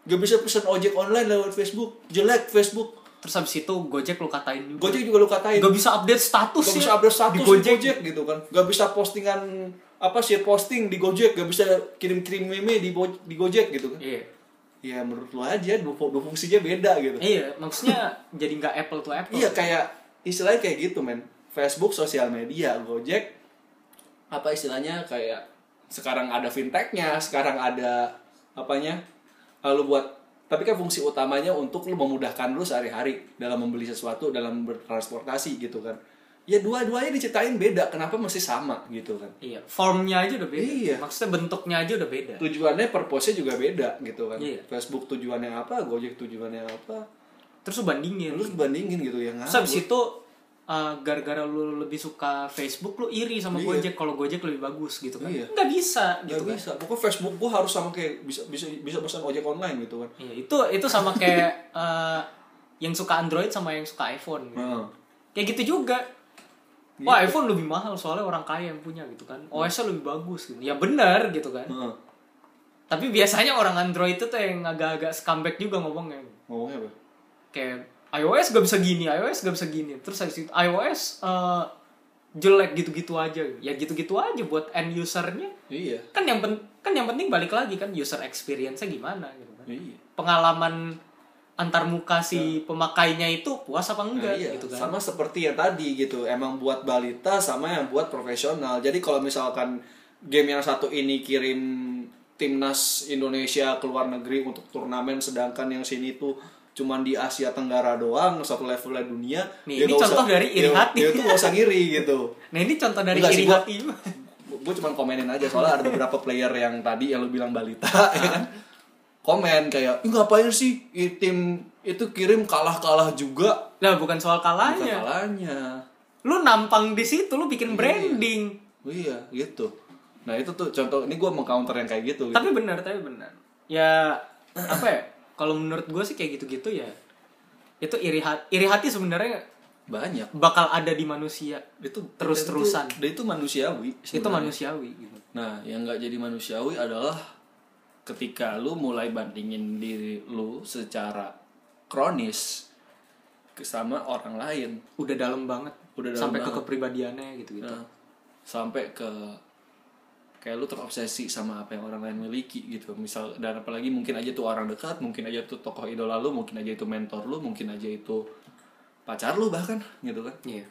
Gak bisa pesen ojek online lewat Facebook. Jelek Facebook. Terus habis itu Gojek lu katain juga. Gojek juga lu katain. Gak bisa update status gak ya. bisa update status di di Gojek, Gojek. gitu kan. Gak bisa postingan apa sih posting di Gojek. Gak bisa kirim-kirim meme di, Bo- di Gojek gitu kan. Iya. Ya menurut lu aja dua, dua fungsinya beda gitu. Iya maksudnya jadi nggak apple to apple. Iya kayak istilahnya kayak gitu men. Facebook sosial media, Gojek apa istilahnya kayak sekarang ada fintechnya, sekarang ada apanya lalu buat tapi kan fungsi utamanya untuk lu memudahkan lu sehari-hari dalam membeli sesuatu, dalam bertransportasi gitu kan. Ya dua-duanya diciptain beda, kenapa masih sama gitu kan? iya formnya aja udah beda Iya. maksudnya bentuknya aja udah beda Tujuannya, purpose-nya juga beda gitu kan. Iya. Facebook tujuannya apa, Gojek tujuannya apa, terus lu bandingin lu bandingin gitu ya terus habis itu uh, gara-gara lu lebih suka Facebook lu iri sama Iya. Gojek kalau Gojek lebih bagus gitu kan Iya. nggak bisa gitu kan bisa. Pokoknya Facebook gua harus sama kayak bisa bisa bisa pesan ojek online gitu kan. Iya, itu itu sama kayak uh, <laughs> yang suka Android sama yang suka iPhone gitu. Heeh. kayak gitu juga wah iPhone lebih mahal soalnya orang kaya yang punya gitu kan OS-nya lebih bagus gitu ya benar gitu kan Heeh. tapi biasanya orang Android itu tuh yang agak-agak scumbag juga ngomongnya Ngomongnya apa? kayak iOS gak bisa gini iOS gak bisa gini. Terus habis itu iOS uh, jelek gitu-gitu aja. Ya gitu-gitu aja buat end usernya. Iya. kan yang pen kan yang penting balik lagi kan user experience-nya gimana gitu kan. Iya. pengalaman antar muka si pemakainya itu puas apa Nah, enggak iya, gitu kan. sama seperti yang tadi gitu emang buat balita sama yang buat profesional. Jadi kalau misalkan game yang satu ini kirim timnas Indonesia ke luar negeri untuk turnamen sedangkan yang sini tuh cuman di Asia Tenggara doang satu levelnya dunia Nih, ya ini contoh dari iri dia- hati. dia tuh gak usah ngiri gitu. <laughs> Nah ini contoh dari Enggak sih, iri gua- hati. <laughs> gue cuma komenin aja soalnya ada beberapa player yang tadi yang lu bilang balita <laughs> ya kan? Komen kayak "Ih, ngapain sih? Tim itu kirim kalah kalah juga. Nah bukan soal bukan kalahnya. kalahnya. Lu nampang di situ lu bikin Iya. branding. Oh iya gitu. Nah itu tuh contoh ini gue mau counter yang kayak gitu, gitu. tapi benar tapi benar. Ya <clears throat> apa ya kalau menurut gue sih kayak gitu-gitu ya itu iri hati iri hati sebenarnya banyak bakal ada di manusia itu Terus-terusan. itu, itu manusiawi itu sebenarnya. manusiawi gitu nah yang nggak jadi manusiawi adalah ketika lu mulai bandingin diri lu secara kronis ke- sama orang lain udah dalam banget Udah dalam sampai ke banget. kepribadiannya gitu gitu Nah, sampai ke kayak lu terobsesi sama apa yang orang lain miliki gitu. Misal dan apalagi mungkin aja tuh orang dekat mungkin aja tuh tokoh idola lu mungkin aja itu mentor lu mungkin aja itu pacar lu bahkan gitu kan. Iya.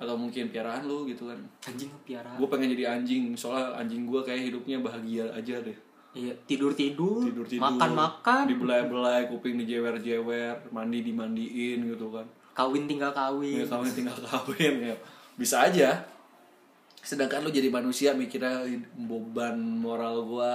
Atau mungkin piaraan lu gitu kan. Anjing piara gue pengen jadi anjing soalnya anjing gue kayak hidupnya bahagia aja deh. Iya tidur tidur, tidur tidur makan makan dibelai-belai kuping dijewer-jewer mandi dimandiin gitu kan. Kawin tinggal kawin. Ya kawin tinggal <laughs> kawin ya. Bisa aja sedangkan lu jadi manusia mikirnya beban moral gua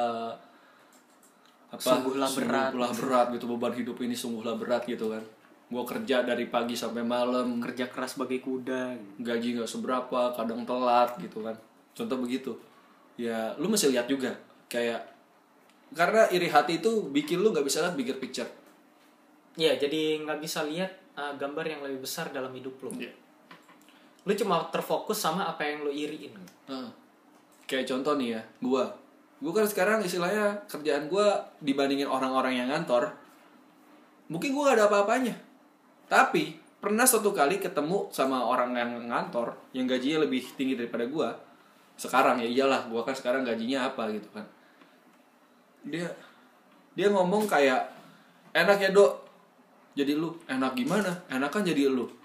apa Sungguhlah berat. sungguhlah berat gitu beban hidup ini sungguhlah berat gitu kan gua kerja dari pagi sampai malam kerja keras sebagai kuda gaji nggak seberapa kadang telat gitu kan contoh begitu ya lu mesti lihat juga kayak karena iri hati itu bikin lu nggak bisa lihat bigger picture Iya, jadi nggak bisa lihat uh, gambar yang lebih besar dalam hidup lo. Iya. Lu cuma terfokus sama apa yang lo iriin. Nah, kayak contoh nih ya, gua. Gua kan sekarang istilahnya kerjaan gua dibandingin orang-orang yang ngantor, mungkin gua gak ada apa-apanya. Tapi pernah suatu kali ketemu sama orang yang ngantor yang gajinya lebih tinggi daripada gua. Sekarang ya iyalah, gua kan sekarang gajinya apa gitu kan. Dia dia ngomong kayak enak ya, Dok. Jadi lu enak gimana? Enak kan jadi lu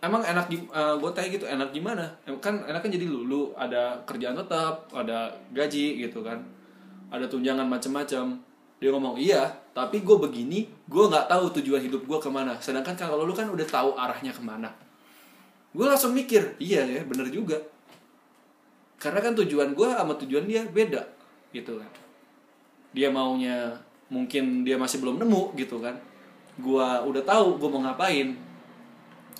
emang enak gue tanya gitu enak gimana kan enak kan jadi lu lu ada kerjaan tetap ada gaji gitu kan. Ada tunjangan macam-macam dia ngomong iya tapi gue begini gue nggak tahu tujuan hidup gue ke mana. Sedangkan kalau lu kan udah tahu arahnya ke mana. Gue langsung mikir iya ya bener juga. Karena kan tujuan gue sama tujuan dia beda gitu kan. Dia maunya mungkin dia masih belum nemu gitu kan. Gue udah tahu gue mau ngapain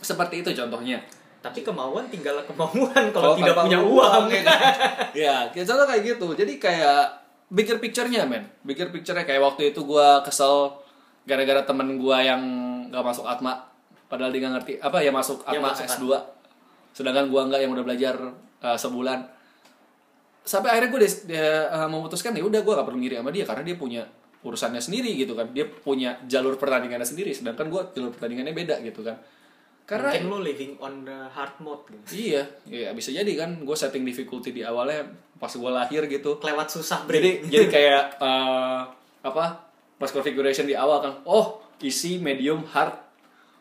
seperti itu contohnya. Tapi kemauan tinggal kemauan <laughs> kalau tidak punya uang. ya. kan? <laughs> ya kayak contoh kayak gitu. Jadi kayak bigger picture-nya men. Bigger picture-nya kayak waktu itu gua kesel gara-gara temen gua yang gak masuk atma. Padahal dia gak ngerti apa ya masuk atma masuk S2 sedangkan gua nggak yang udah belajar uh, sebulan. Sampai akhirnya gue uh, memutuskan ya udah gua gak perlu ngiri sama dia karena dia punya urusannya sendiri gitu kan. Dia punya jalur pertandingannya sendiri sedangkan gua jalur pertandingannya beda gitu kan karena Mungkin lo living on the hard mode gitu. Iya, ya bisa jadi kan gue setting difficulty di awalnya pas gue lahir gitu. Kelewat susah Jadi break. jadi kayak eh, apa? Pas configuration di awal kan, oh isi medium hard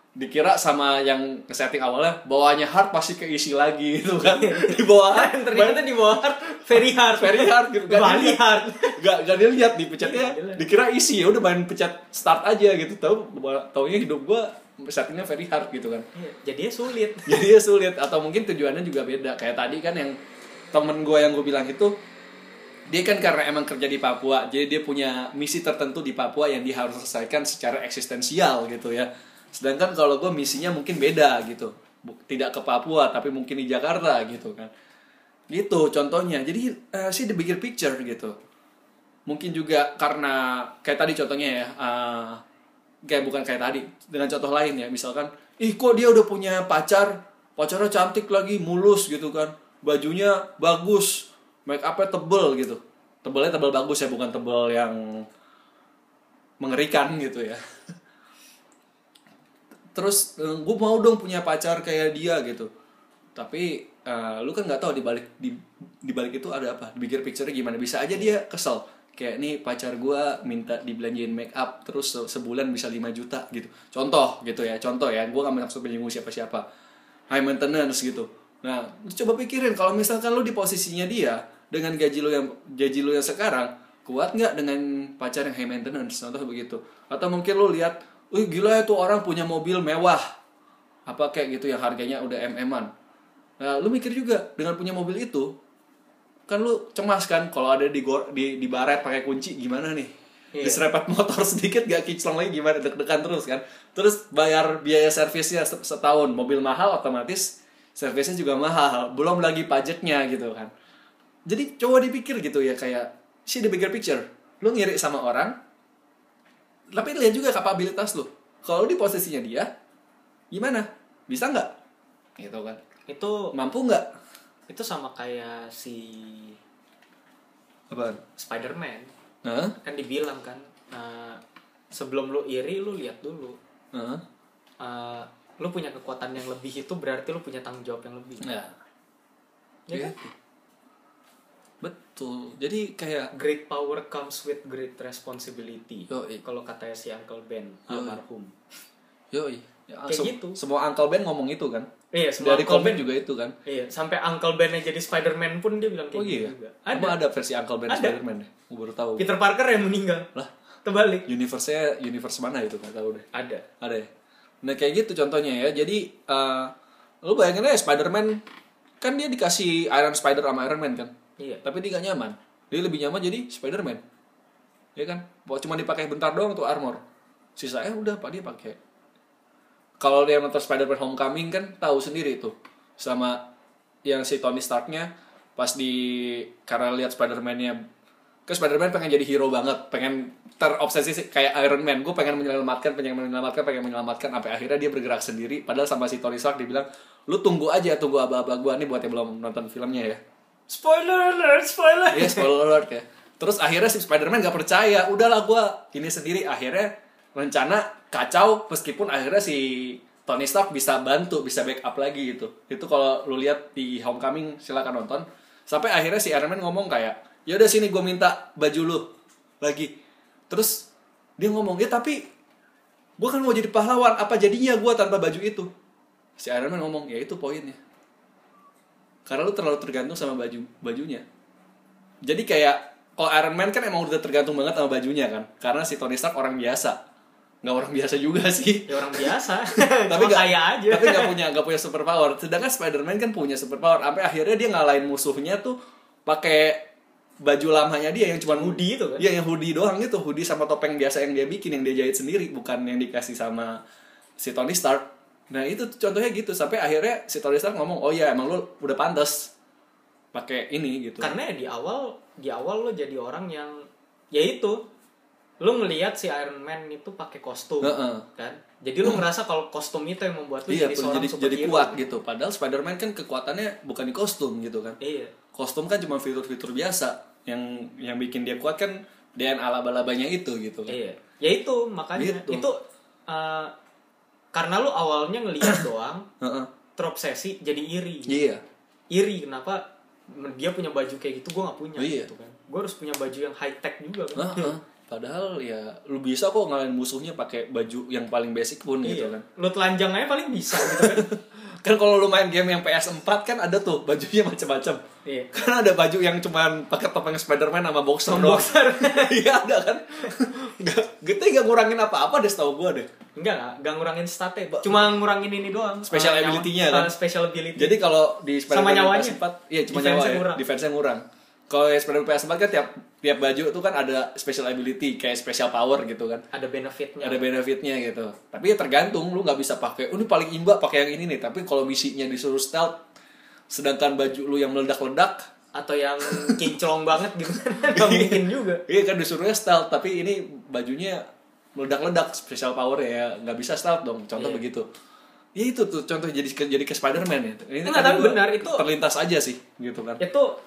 dikira sama yang setting awalnya bawahnya hard pasti keisi lagi gitu kan <laughs> di bawah hard ternyata di bawah hard very hard. very hard gitu gak Bali hard. gak, gak dilihat di pencetnya Iya, dikira isi ya udah main pencet start aja gitu tahu taunya hidup gue settingnya very hard gitu kan. Iya, Jadinya sulit. <laughs> jadi ya sulit. Atau mungkin tujuannya juga beda. Kayak tadi kan yang temen gue yang gue bilang itu dia kan karena emang kerja di Papua jadi dia punya misi tertentu di Papua yang dia harus selesaikan secara eksistensial gitu ya. Sedangkan kalau gue misinya mungkin beda gitu. Tidak ke Papua tapi mungkin di Jakarta gitu kan. Gitu contohnya. Jadi eh, sih the bigger picture gitu. Mungkin juga karena kayak tadi contohnya ya eh, kayak bukan kayak tadi dengan contoh lain ya misalkan ih kok dia udah punya pacar? Pacarnya cantik lagi mulus gitu kan. Bajunya bagus make upnya tebel gitu. Tebelnya tebel bagus ya bukan tebel yang mengerikan gitu ya. <laughs> Terus gue mau dong punya pacar kayak dia gitu. Tapi eh, lu kan nggak tahu di balik di balik itu ada apa. Di bigger picture gimana. Bisa aja dia kesel kayak nih pacar gua minta dibelanjain make up terus se- sebulan bisa 5 juta gitu. Contoh gitu ya contoh ya. Gua gak maksud menyinggung siapa siapa high maintenance gitu. Nah coba pikirin kalau misalkan lu di posisinya dia dengan gaji lu yang gaji lu yang sekarang kuat nggak dengan pacar yang high maintenance? Contoh begitu. Atau mungkin lu lihat wih gila ya tuh orang punya mobil mewah. Apa kayak gitu yang harganya udah mm-an nah lu mikir juga dengan punya mobil itu kan lu cemas kan kalau ada di gor- di di baret pakai kunci gimana nih? Iya. diserempet motor <laughs> sedikit gak kinclong lagi gimana? Deg-degan terus kan? Terus bayar biaya servisnya set- setahun mobil mahal otomatis servisnya juga mahal belum lagi pajaknya gitu kan? Jadi coba dipikir gitu ya kayak see the bigger picture lu ngirik sama orang tapi lihat juga kapabilitas lu. Kalau di posisinya dia gimana? Bisa nggak? Gitu kan. Itu mampu nggak itu sama kayak si apaan Spider-Man Hah? kan dibilang kan eh, sebelum lu iri lu lihat dulu Hah? Eh, lu punya kekuatan yang lebih itu berarti lu punya tanggung jawab yang lebih Ya. Ya kan? Gitu. Betul. Jadi kayak great power comes with great responsibility kalau katanya si Uncle Ben Yoi. almarhum yoi. Ya, Kayak gitu. Semua Uncle Ben ngomong itu kan. Iya semua Dari Uncle Ben juga itu kan. iya sampai Uncle Ben jadi Spider-Man pun dia bilang kayak Oh gitu iya. juga Ada. ada ada versi Uncle Ben Ada. Spider-Man deh. Gue baru tahu. Peter Parker yang meninggal Lah, terbalik universe-nya universe mana itu nggak tahu deh. ada Ada ya? Nah kayak gitu contohnya ya. Jadi eh lu bayangin aja Spider-Man kan dia dikasih Iron Spider sama Iron Man kan. iya Tapi dia gak nyaman. Dia lebih nyaman jadi Spider-Man. Ya kan? Bahwa cuma dipakai bentar doang tuh armor. Sisanya udah Pak dia pakai. Kalau dia nonton Spider-Man Homecoming kan tahu sendiri tuh. Sama yang si Tony Starknya pas di karena lihat Spider-Man-nya ke Spider-Man pengen jadi hero banget, pengen terobsesi sih, kayak Iron Man. Gue pengen menyelamatkan, pengen menyelamatkan, pengen menyelamatkan sampai akhirnya dia bergerak sendiri. Padahal sama si Tony Stark dibilang, "Lu tunggu aja, tunggu aba-aba gua nih buat yang belum nonton filmnya ya." spoiler alert spoiler Iya spoiler alert ya. Terus akhirnya si Spider-Man gak percaya. Udahlah gua ini sendiri. Akhirnya rencana kacau meskipun akhirnya si Tony Stark bisa bantu, bisa backup lagi gitu. Itu kalau lu lihat di Homecoming silakan nonton. Sampai akhirnya si Iron Man ngomong kayak, "Ya udah sini gua minta baju lu lagi." Terus dia ngomong, "Ya tapi gua kan mau jadi pahlawan, apa jadinya gua tanpa baju itu?" Si Iron Man ngomong, "Ya itu poinnya." Karena lu terlalu tergantung sama baju bajunya jadi kayak kalau Iron Man kan emang udah tergantung banget sama bajunya kan karena si Tony Stark orang biasa nggak orang biasa juga sih. Ya orang biasa. <laughs> Tapi nggak kaya aja. tapi nggak punya nggak punya super power sedangkan Spider-Man kan punya super power sampai akhirnya dia ngalahin musuhnya tuh pakai baju lamanya dia yang cuma Hoodie itu kan? Iya yang hoodie doang itu. Hoodie sama topeng biasa yang dia bikin yang dia jahit sendiri bukan yang dikasih sama si Tony Stark. Nah itu contohnya gitu. Sampai akhirnya si Tony Stark ngomong oh ya emang lu udah pantas pakai ini gitu. Karena ya di awal di awal lo jadi orang yang ya itu lo ngelihat si Iron Man itu pakai kostum Heeh. kan? Jadi lo ngerasa kalau kostum itu yang membuat lo iya jadi jadi seorang jadi, superhero kuat gitu. padahal Spider-Man kan kekuatannya bukan di kostum gitu kan. Iya. Kostum kan cuma fitur-fitur biasa. Yang yang bikin dia kuat kan DNA laba-labanya itu gitu kan. Iya. Ya itu makanya. Gitu. itu eh, karena lo awalnya ngelihat <coughs> doang Heeh. terobsesi jadi iri. Iya. Iri kenapa dia punya baju kayak gitu gue nggak punya Iya. gitu kan. Gue harus punya baju yang high tech juga kan. Heeh. <laughs> padahal ya lu bisa kok ngalahin musuhnya pakai baju yang paling basic pun gitu iya kan lo telanjang aja paling bisa gitu kan <laughs> kan kalau lu main game yang PS4 kan ada tuh bajunya macam-macam iya kan ada baju yang cuman pakai topeng Spider-Man sama boxer doang. boxer. <laughs> iya ada kan <laughs> Gak, gitu nggak ngurangin apa-apa deh setahu gua deh Enggak lah, gak ngurangin statnya. Cuma ngurangin ini doang. Special nyawa- ability-nya kan? eh, special ability. Jadi kalau di Sama Spider-Man nyawanya. PS4, iya cuma Defense-nya nyawa ya, defense-nya ngurang. Kalau Spider-Man PS4 kan tiap tiap baju itu kan ada special ability kayak special power gitu kan. ada benefitnya. Ada benefitnya gitu. Tapi ya tergantung lu nggak bisa pakai, oh ini paling imba pakai yang ini nih. Tapi kalau misinya disuruh stealth, sedangkan baju lu yang meledak-ledak, Atau yang kinclong banget gitu. <laughs> Gak mungkin juga. <laughs> iya kan disuruhnya stealth. Tapi ini bajunya meledak-ledak special power ya nggak bisa stealth dong. Contoh Iya. begitu. Ya itu tuh contoh jadi ke, jadi ke Spider-Man ya. Ini Enggak, tadi tapi benar, itu- terlintas aja sih gitu kan. Itu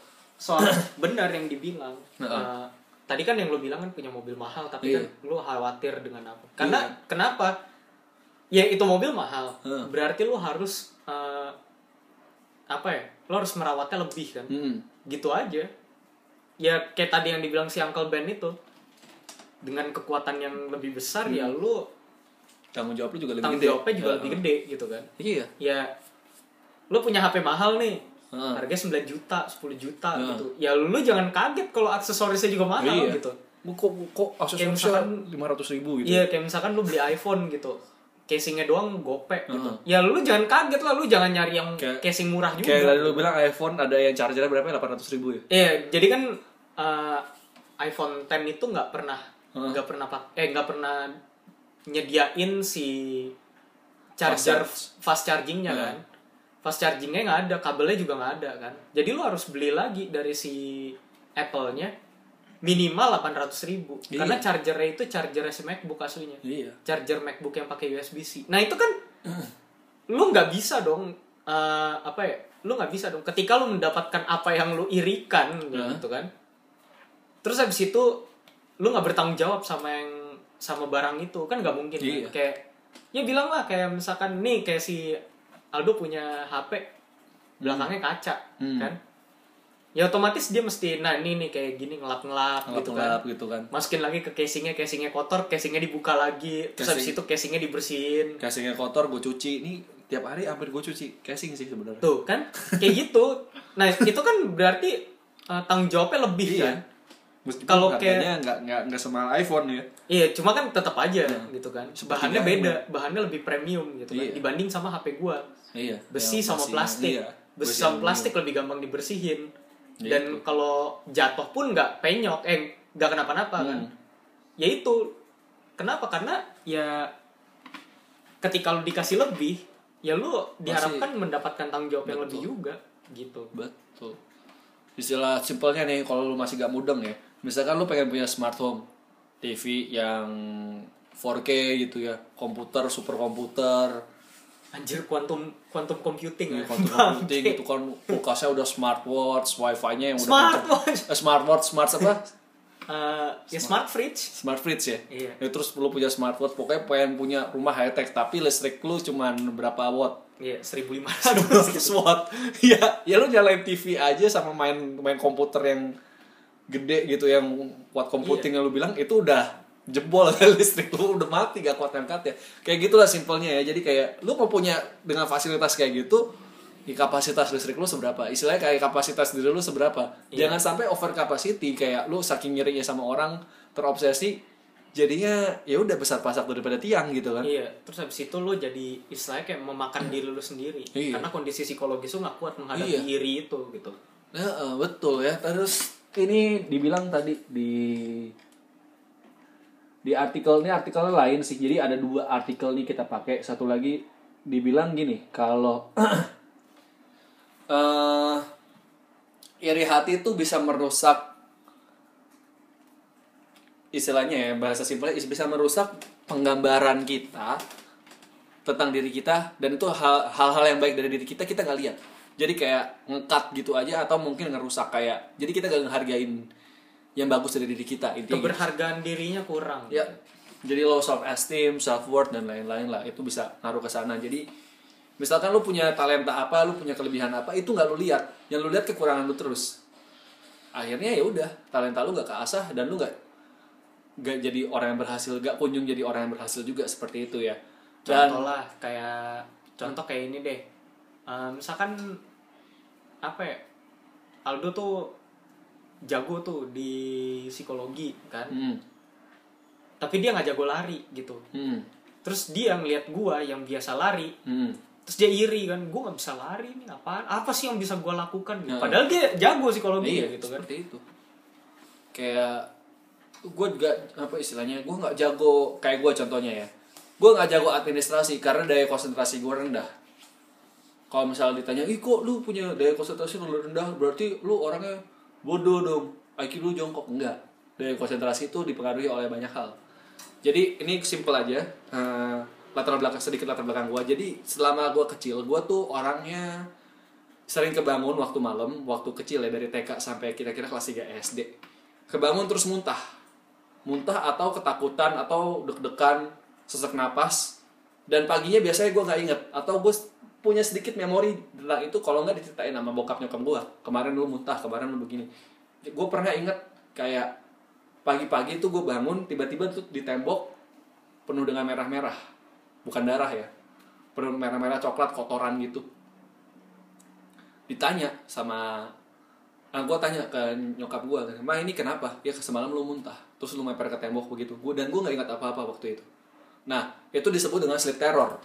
soal <coughs> benar yang dibilang. Eh, tadi kan yang lo bilang kan punya mobil mahal, tapi Iya. kan lo khawatir dengan apa? Karena Iya. kenapa? Ya itu mobil mahal. Heeh. Berarti lo harus eh, apa ya? Lo harus merawatnya lebih kan? Mm-mm. Gitu aja. ya kayak tadi yang dibilang si Uncle Ben itu dengan kekuatan yang lebih besar ya lu tanggung jawab lu juga lebih tanggung gede jawabnya juga Ya. lebih gede gitu kan iya ya lu punya HP mahal nih Heeh. harganya 9 juta 10 juta Heeh. gitu. Ya lu jangan kaget kalau aksesorisnya juga mahal iya. gitu. Kok kok aksesorisnya misalkan- lima ratus ribu gitu. Iya kayak misalkan lu beli iPhone gitu. Casingnya doang gope gitu. Ya lu jangan kaget lah lu jangan nyari yang Kayak- casing murah juga. kayak lu bilang iPhone ada yang chargernya berapa delapan ratus ribu ya? Iya, jadi kan eh, iPhone 10 itu nggak pernah nggak pernah pak eh nggak pernah nyediain si charger Fast fast, chargingnya Heeh. kan. Fast chargingnya nggak ada, kabelnya juga nggak ada kan. Jadi lu harus beli lagi dari si Apple-nya minimal 800.000 ribu Iya. karena chargernya itu charger si MacBook aslinya. iya Charger MacBook yang pakai USB-C. Nah itu kan lu nggak bisa dong eh, apa ya? Lu nggak bisa dong. Ketika lu mendapatkan apa yang lu irikan Nah. gitu kan. Terus habis itu lu nggak bertanggung jawab sama yang sama barang itu kan nggak mungkin. kan? Iya. Kayak ya bilang lah kayak misalkan nih kayak si Aldo punya HP belakangnya kaca Hmm. kan. Ya otomatis dia mesti nah ini nih kayak gini ngelap-ngelap gitu kan. Ngelap gitu kan. Masukin lagi ke casingnya casingnya kotor casingnya dibuka lagi. Terus habis itu casingnya dibersihin. Casingnya kotor gue cuci. Ini tiap hari hampir gue cuci. Casing sih sebenarnya. Tuh kan? Kayak gitu. Nah itu kan berarti uh, tanggung jawabnya lebih iya. kan Meskipun Kalau harganya nggak nggak nggak semahal iPhone ya iya cuma kan tetap aja Nah, gitu kan seperti bahannya beda bahannya lebih premium gitu kan Iya. dibanding sama HP gua iya besi Yang sama plastik iya. besi Besi sama plastik lebih gampang dibersihin Gitu. dan kalau jatuh pun nggak penyok eh nggak kenapa-napa kan Hmm. ya itu kenapa karena ya ketika lu dikasih lebih ya lu diharapkan mendapatkan tanggung jawab yang Betul. lebih juga gitu Betul. Istilah simpelnya nih kalau lu masih gak mudeng ya. Misalkan lu pengen punya smart home, TV yang 4K gitu ya, komputer, super komputer, anjir quantum quantum computing ya quantum <laughs> computing gitu kan, kulkasnya udah smartwatch, wifi-nya yang udah Smartwatch. Eh, smartwatch, smart apa? <laughs> Eh, ya smart fridge Smart fridge ya. Iya. Ya, terus lu punya smartwatch, pokoknya pengen punya rumah high tech tapi listrik lu cuman berapa watt? iya 1500 200 watt. <laughs> Ya, ya lu nyalain TV aja sama main main komputer yang gede gitu yang kuat computing yang lu bilang itu udah jebol <laughs> listrik lu udah mati gak kuat angkat ya. Kayak gitulah simpelnya ya. Jadi kayak lu mau punya dengan fasilitas kayak gitu di kapasitas listrik lu seberapa? Istilahnya kayak kapasitas diri lu seberapa? Iya. Jangan sampai over capacity kayak lu saking ngirinya sama orang terobsesi jadinya ya udah besar pasak daripada tiang gitu kan. Iya, terus habis itu lu jadi istilahnya kayak memakan diri lu sendiri. Iya. Karena kondisi psikologis lu gak kuat menghadapi Iya. iri itu gitu. Ya, betul ya. Terus ini dibilang tadi di di artikel ini artikelnya lain sih. Jadi ada dua artikel nih kita pakai. Satu lagi dibilang gini, kalau <clears throat> eh iri hati itu bisa merusak istilahnya ya bahasa simpelnya is- bisa merusak penggambaran kita tentang diri kita dan itu hal- hal-hal yang baik dari diri kita kita nggak lihat jadi kayak ngekat gitu aja atau mungkin ngerusak kayak jadi kita gak ngehargain yang bagus dari diri kita intinya gitu. Keberhargaan dirinya kurang. ya jadi low self esteem self worth dan lain-lain lah itu bisa ngaruh ke sana jadi misalkan lu punya talenta apa lu punya kelebihan apa itu nggak lu lihat yang lu lihat kekurangan lu terus akhirnya ya udah talenta lu nggak keasah dan lu nggak nggak jadi orang yang berhasil nggak kunjung jadi orang yang berhasil juga seperti itu ya dan Contoh lah kayak contoh kayak ini deh. Eh, misalkan apa ya? Aldo tuh jago tuh di psikologi kan. hmm, Tapi dia nggak jago lari gitu. hmm, Terus dia ngelihat gua yang biasa lari, hmm. terus dia iri kan, gua nggak bisa lari nih apaan? Apa sih yang bisa gua lakukan? Gitu. Nah. Padahal dia jago psikologi iya gitu kan. seperti itu kayak gue juga apa istilahnya gue nggak jago kayak gue contohnya ya gue nggak jago administrasi karena daya konsentrasi gue rendah kalau misalnya ditanya ih kok lu punya daya konsentrasi lu rendah? Berarti lu orangnya bodoh dong. IQ lu jongkok. Enggak. Daya konsentrasi itu dipengaruhi oleh banyak hal. Jadi ini simple aja. Eh, latar belakang sedikit latar belakang gue jadi selama gue kecil gue tuh orangnya sering kebangun waktu malam waktu kecil ya dari TK sampai kira-kira kelas 3 SD kebangun terus muntah. Muntah atau ketakutan atau deg-degan sesak napas dan paginya biasanya gue nggak inget atau gue punya sedikit memori tentang itu kalau nggak diceritain sama bokap nyokap gue kemarin lu muntah kemarin lu begini. Gue pernah inget kayak pagi-pagi tuh gue bangun tiba-tiba tuh di tembok penuh dengan merah-merah. Bukan darah ya. Penuh merah-merah coklat kotoran gitu. Ditanya sama Nah, gue tanya ke nyokap gue, Ma ini kenapa? Ya semalam lu muntah, terus lu meper ke tembok begitu. Gua, dan gue nggak ingat apa-apa waktu itu. Nah, itu disebut dengan sleep terror.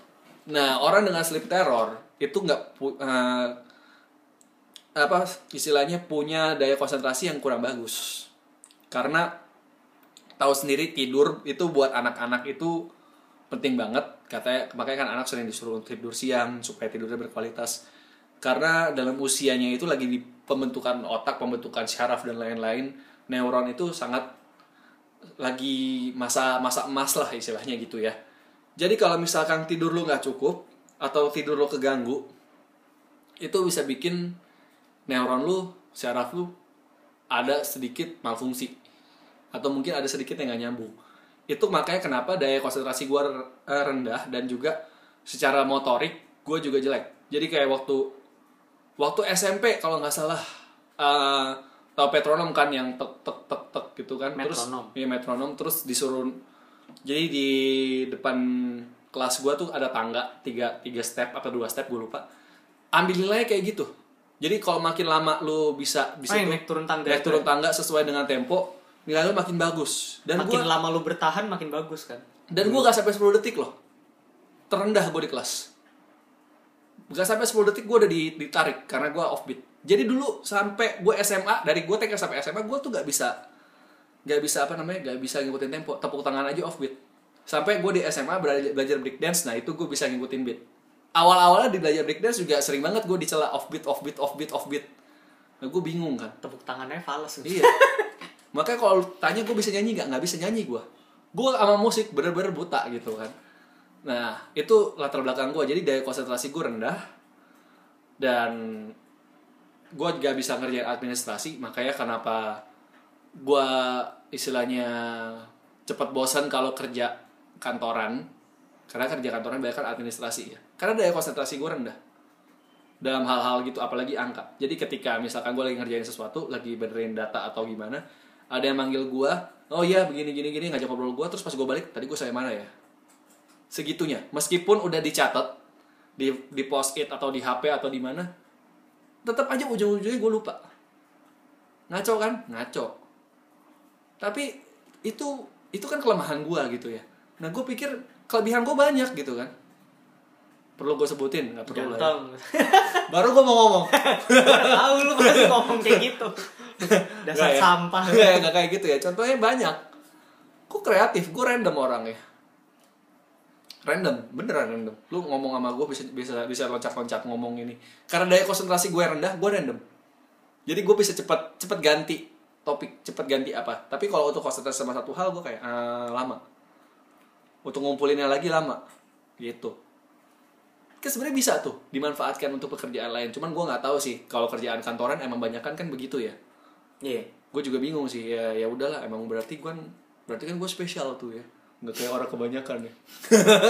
Nah, orang dengan sleep terror itu nggak eh, apa istilahnya punya daya konsentrasi yang kurang bagus. Karena tahu sendiri tidur itu buat anak-anak itu penting banget. Katanya makanya kan anak sering disuruh tidur siang supaya tidurnya berkualitas. Karena dalam usianya itu lagi di pembentukan otak, pembentukan syaraf dan lain-lain, neuron itu sangat lagi masa masa emas lah istilahnya gitu ya. Jadi kalau misalkan tidur lu nggak cukup atau tidur lu keganggu, itu bisa bikin neuron lu, syaraf lu ada sedikit malfungsi atau mungkin ada sedikit yang nggak nyambung. Itu makanya kenapa daya konsentrasi gua eh, rendah dan juga secara motorik gue juga jelek. Jadi kayak waktu waktu SMP kalau nggak salah eh tahu metronom kan yang tek tek tek tek gitu kan. Metronom. terus iya metronom. Terus disuruh jadi di depan kelas gua tuh ada tangga tiga tiga step atau dua step gue lupa. Ambil nilainya kayak gitu. Jadi kalau makin lama lu bisa bisa Oh, yang tuh naik turun tangga naik turun ya? tangga sesuai dengan tempo nilai lu makin bagus. Dan makin gua lama lu bertahan makin bagus kan? Dan gue gak sampai 10 detik loh. Terendah gue di kelas. Gak sampai 10 detik gue udah di- ditarik karena gue offbeat jadi dulu sampai gue SMA dari gue TK sampai SMA gue tuh gak bisa gak bisa apa namanya gak bisa ngikutin tempo tepuk tangan aja offbeat sampai gue di SMA belajar, belajar break dance nah itu gue bisa ngikutin beat awal-awalnya di belajar break dance juga sering banget gue dicela offbeat offbeat offbeat offbeat nah gue bingung kan tepuk tangannya fals Iya. Makanya kalau tanya gue bisa nyanyi nggak? Nggak bisa nyanyi gue. Gue sama musik bener-bener buta gitu kan. Nah itu latar belakang gue. Jadi daya konsentrasi gue rendah dan gue gak bisa ngerjain administrasi. Makanya kenapa gue istilahnya cepat bosan kalau kerja kantoran. Karena kerja kantoran banyak kan administrasi ya. Karena daya konsentrasi gue rendah dalam hal-hal gitu apalagi angka jadi ketika misalkan gue lagi ngerjain sesuatu lagi benerin data atau gimana ada yang manggil gue oh iya begini gini gini ngajak ngobrol gue terus pas gue balik tadi gue saya mana ya segitunya meskipun udah dicatat di di post it atau di hp atau di mana tetap aja ujung-ujungnya gue lupa. Ngaco kan? Ngaco. Tapi itu itu kan kelemahan gue gitu ya. Nah gue pikir kelebihan gue banyak gitu kan. Perlu gue sebutin nggak perlu lah ya. <laughs> baru gue mau ngomong. Tahu lu pasti ngomong kayak gitu. Dasar Nggak ya? sampah. Nggak, nggak kayak gitu ya. Contohnya banyak. Gue kreatif gue random orangnya random beneran random. Lu ngomong sama gue bisa bisa bisa loncat-loncat ngomong ini. Karena daya konsentrasi gue rendah gue random. Jadi gue bisa cepat cepat ganti topik cepat ganti apa. Tapi kalau untuk konsentrasi sama satu hal gue kayak eh, lama. Untuk ngumpulinnya lagi lama. Gitu. Kan sebenarnya bisa tuh dimanfaatkan untuk pekerjaan lain. Cuman gue nggak tahu sih kalau kerjaan kantoran emang banyak kan kan begitu ya? Iya. Gue juga bingung sih ya ya udahlah emang berarti gue berarti kan gue spesial tuh ya nggak kayak orang kebanyakan ya.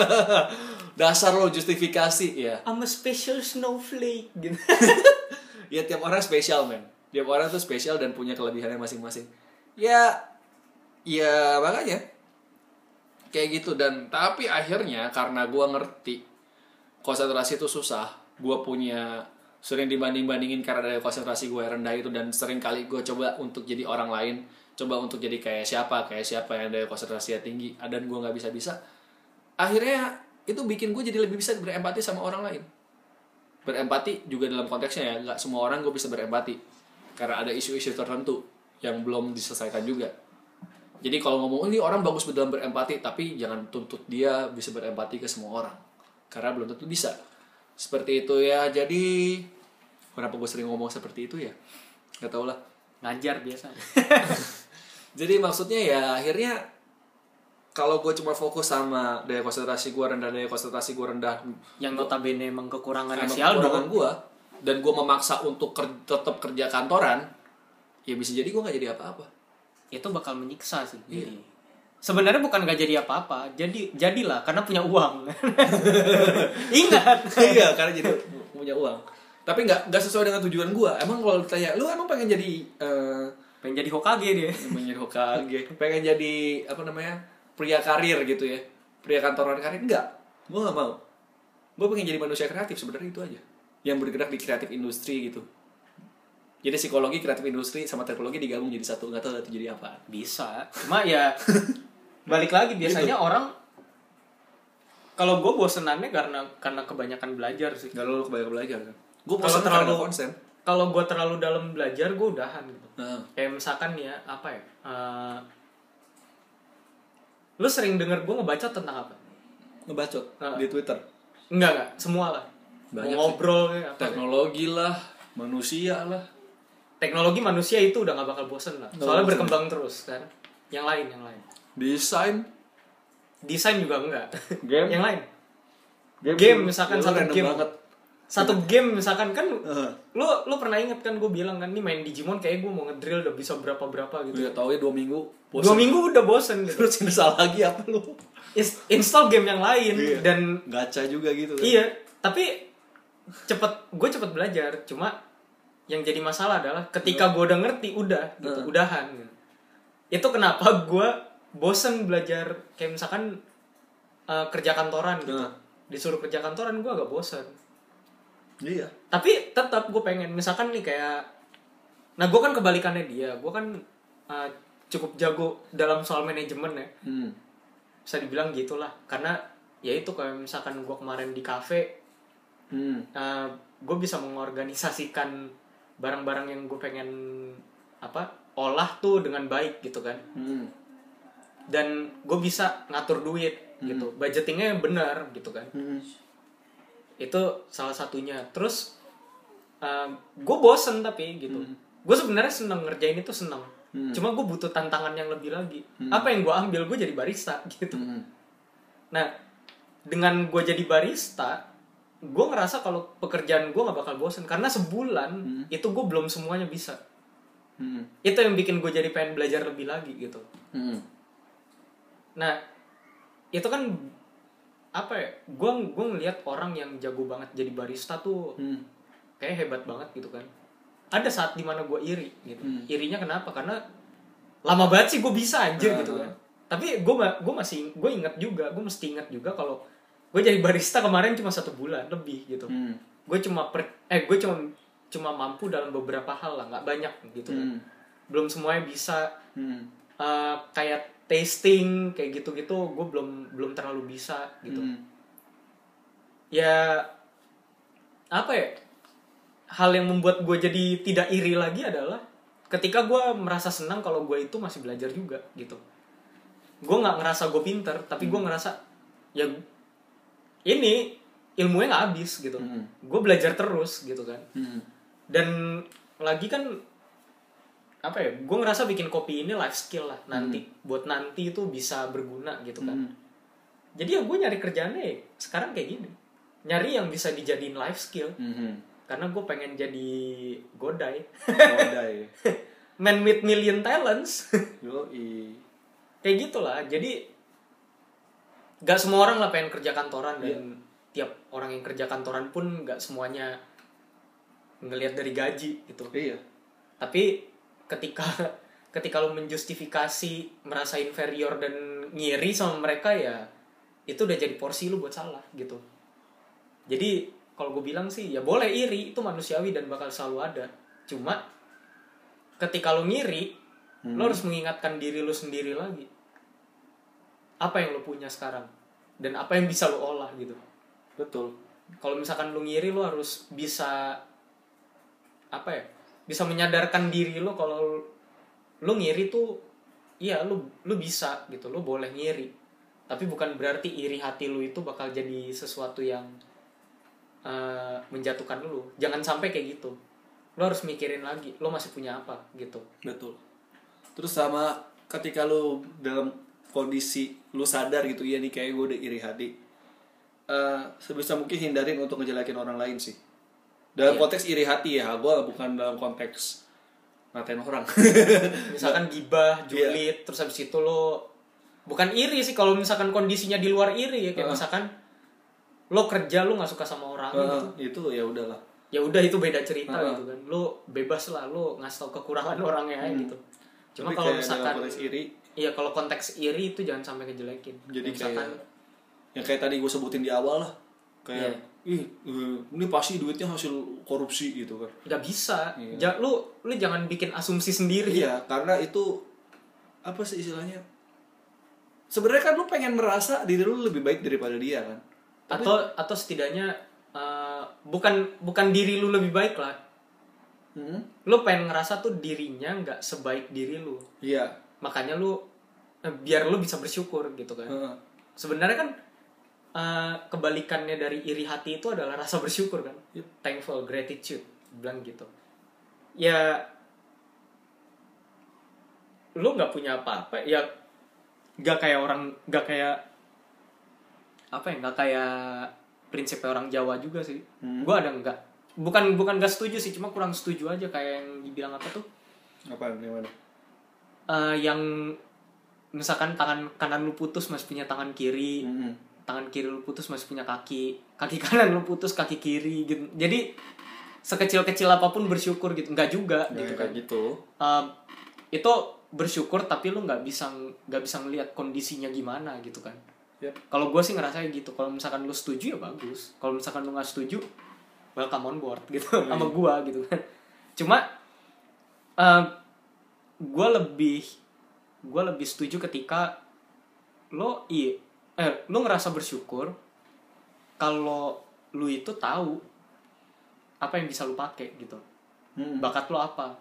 <laughs> Dasar lo justifikasi ya. I'm a special snowflake gitu. <laughs> Ya tiap orang spesial men. Tiap orang tuh spesial dan punya kelebihannya masing-masing. Ya ya makanya. Kayak gitu dan tapi akhirnya karena gue ngerti konsentrasi itu susah gue punya sering dibanding bandingin karena dari konsentrasi gue rendah itu dan sering kali gue coba untuk jadi orang lain coba untuk jadi kayak siapa kayak siapa yang dari konsentrasinya tinggi dan gue nggak bisa bisa akhirnya itu bikin gue jadi lebih bisa berempati sama orang lain. Berempati juga dalam konteksnya ya nggak semua orang gue bisa berempati karena ada isu-isu tertentu yang belum diselesaikan juga. Jadi kalau ngomong "Oh, ini orang bagus dalam berempati tapi jangan tuntut dia bisa berempati ke semua orang karena belum tentu bisa. Seperti itu ya jadi kenapa gue sering ngomong seperti itu ya? Nggak tau lah. Ngajar biasa <laughs> jadi maksudnya ya akhirnya kalau gue cuma fokus sama daya konsentrasi gue rendah daya konsentrasi gue rendah yang notabene emang kekurangan emang kekurangan gue dan gue memaksa untuk ker- tetap kerja kantoran ya bisa jadi gue nggak jadi apa-apa. Itu bakal menyiksa sih. Iya. jadi sebenarnya bukan gak jadi apa-apa jadi jadilah karena punya uang. <laughs> Ingat. Iya karena jadi punya uang. Tapi nggak nggak sesuai dengan tujuan gue emang kalau ditanya lu emang pengen jadi eh, pengen jadi Hokage dia. <laughs> Menjadi Hokage. Pengen jadi apa namanya pria karir gitu ya. Pria kantoran karir? Enggak. Gue nggak mau. Gue pengen jadi manusia kreatif sebenarnya itu aja. Yang bergerak di kreatif industri gitu. Jadi psikologi kreatif industri sama teknologi digabung jadi satu. Nggak tahu jadi apa. Bisa. Cuma ya <laughs> balik lagi biasanya orang kalau gue bosenannya karena karena kebanyakan belajar sih. Nggak lo kebanyakan belajar kan? Gue Kalau terlalu- konsen kalau gue terlalu dalam belajar gue udahan gitu. Nah, kayak misalkan ya apa ya eh, lu sering denger gue ngebaca tentang apa? Ngebacot? Ah. di twitter? Enggak enggak. Semua lah. Banyak Mau ngobrol kayak apa ya. teknologi lah manusia lah. Teknologi manusia itu udah nggak bakal bosen lah. Soalnya bosen. berkembang terus kan. Yang lain yang lain. Desain? Desain juga enggak. Game? <laughs> yang lain. Game, misalkan Ya, satu game. banget satu game misalkan kan Heeh. lu lu pernah inget kan gue bilang kan nih main Digimon kayak gue mau ngedrill udah bisa berapa berapa gitu Gue tau ya dua minggu dua minggu udah bosen gitu terus install lagi apa lu install game yang lain Iya. dan gacha juga gitu kan iya tapi cepet gue cepet belajar cuma yang jadi masalah adalah ketika gue udah ngerti udah gitu Heeh. udahan gitu. itu kenapa gue bosen belajar kayak misalkan eh, kerja kantoran gitu Heeh. disuruh kerja kantoran gue agak bosen iya tapi tetap gue pengen misalkan nih kayak nah gue kan kebalikannya dia gue kan uh, cukup jago dalam soal manajemen ya hmm. bisa dibilang gitulah karena ya itu kayak misalkan gue kemarin di cafe Hmm. uh, gue bisa mengorganisasikan barang-barang yang gue pengen apa olah tuh dengan baik gitu kan Hmm. dan gue bisa ngatur duit gitu budgetingnya benar gitu kan Hmm. Itu salah satunya. Terus gue bosen tapi gitu. Gue sebenarnya seneng ngerjain itu seneng. Hmm. cuma gue butuh tantangan yang lebih lagi. Apa yang gue ambil? Gue jadi barista <laughs> gitu. Hmm. nah dengan gue jadi barista gue ngerasa kalau pekerjaan gue nggak bakal bosen. Karena sebulan itu gue belum semuanya bisa. Hmm. itu yang bikin gue jadi pengen belajar lebih lagi gitu. Hmm. Nah, itu kan apa ya? Gue gue ngelihat orang yang jago banget jadi barista tuh Hmm. kayak hebat banget gitu kan. Ada saat di mana gue iri gitu. Hmm. Irinya kenapa? Karena lama banget sih gue bisa anjir Ah. gitu kan. Tapi gue gue masih gue inget juga, gue mesti inget juga kalau gue jadi barista kemarin cuma satu bulan lebih gitu. Hmm. Gue cuma per, eh gue cuma cuma mampu dalam beberapa hal lah, nggak banyak gitu kan. Hmm. Belum semuanya bisa Hmm. eh, kayak tasting kayak gitu-gitu gue belum belum terlalu bisa gitu Hmm. ya apa ya hal yang membuat gue jadi tidak iri lagi adalah ketika gue merasa senang kalau gue itu masih belajar juga gitu gue nggak ngerasa gue pinter tapi gue ngerasa ya ini ilmunya nggak habis gitu Hmm. gue belajar terus gitu kan Hmm. dan lagi kan apa ya gue ngerasa bikin kopi ini life skill lah nanti buat nanti itu bisa berguna gitu kan Hmm. jadi ya gue nyari kerjaannya ya sekarang kayak gini nyari yang bisa dijadiin life skill Hmm. karena gue pengen jadi godai Kodai. <laughs> man with million talents <laughs> Yoi. kayak gitulah jadi gak semua orang lah pengen kerja kantoran dan Iya. tiap orang yang kerja kantoran pun gak semuanya ngelihat dari gaji gitu Iya. tapi ketika <laughs> ketika lo menjustifikasi merasa inferior dan ngiri sama mereka ya itu udah jadi porsi lu buat salah gitu. Jadi kalau gue bilang sih ya boleh iri itu manusiawi dan bakal selalu ada. Cuma ketika lo ngiri lo harus mengingatkan diri lo sendiri lagi. Apa yang lo punya sekarang? Dan apa yang bisa lo olah gitu. Betul. kalau misalkan lu ngiri lu harus bisa apa ya bisa menyadarkan diri lu kalau lu ngiri tuh iya lu lu bisa gitu lu boleh ngiri tapi bukan berarti iri hati lu itu bakal jadi sesuatu yang eh, menjatuhkan lu jangan sampai kayak gitu lu harus mikirin lagi lu masih punya apa gitu Betul. Terus sama ketika lu dalam kondisi lu sadar gitu ya nih kayak gue udah iri hati. eh sebisa mungkin hindarin untuk ngejelekin orang lain sih. Dalam Iya. konteks iri hati ya, gue bukan dalam konteks ngatain orang. <laughs> misalkan gibah julid terus habis itu lo bukan iri sih kalau misalkan kondisinya di luar iri ya kayak Heeh. misalkan lo kerja lo nggak suka sama orang gitu Eh, itu ya udahlah. ya udah itu beda cerita Heeh. gitu kan lu bebas lah lu ngasih tau kekurangan <laughs> orangnya aja gitu cuma kalau kayak misalkan konteks iri iya kalau konteks iri itu jangan sampai kejelekin jadi misalkan kayak yang kayak tadi gue sebutin di awal lah kayak Iya. Ih eh, ini pasti duitnya hasil korupsi gitu kan. Nggak bisa. Iya. Ja- lu lu jangan bikin asumsi sendiri. Iya karena itu apa sih istilahnya? Sebenarnya kan lu pengen merasa diri lu lebih baik daripada dia kan. Atau atau setidaknya eh, bukan bukan diri lu lebih baik lah. Hmm, lu pengen ngerasa tuh dirinya nggak sebaik diri lu. Iya. Makanya lu eh, biar lu bisa bersyukur gitu kan. Heeh. sebenarnya kan eh, kebalikannya dari iri hati itu adalah rasa bersyukur kan Yep. thankful gratitude bilang gitu ya lu nggak punya apa-apa ya nggak kayak orang nggak kayak apa ya nggak kayak prinsipnya orang Jawa juga sih Hmm. gua ada nggak bukan bukan gak setuju sih cuma kurang setuju aja kayak yang dibilang apa tuh apa gimana Eh, yang misalkan tangan kanan lu putus masih punya tangan kiri Hmm. Tangan kiri lu putus masih punya kaki kaki kanan lu putus kaki kiri gitu. Jadi sekecil-kecil apa pun bersyukur gitu. Nggak juga. Nah, gitu kan gitu. Um, itu bersyukur tapi lu nggak bisa nggak bisa ngelihat kondisinya gimana gitu kan. Yep. kalau gue sih ngerasa gitu. Kalau misalkan lu setuju ya bagus. Kalau misalkan lu nggak setuju welcome on board <laughs> gitu sama gue gitu kan. Cuma gue lebih gue lebih setuju ketika lo iya eh lo ngerasa bersyukur kalau lu itu tahu apa yang bisa lu pakai gitu. Hmm. bakat lo apa?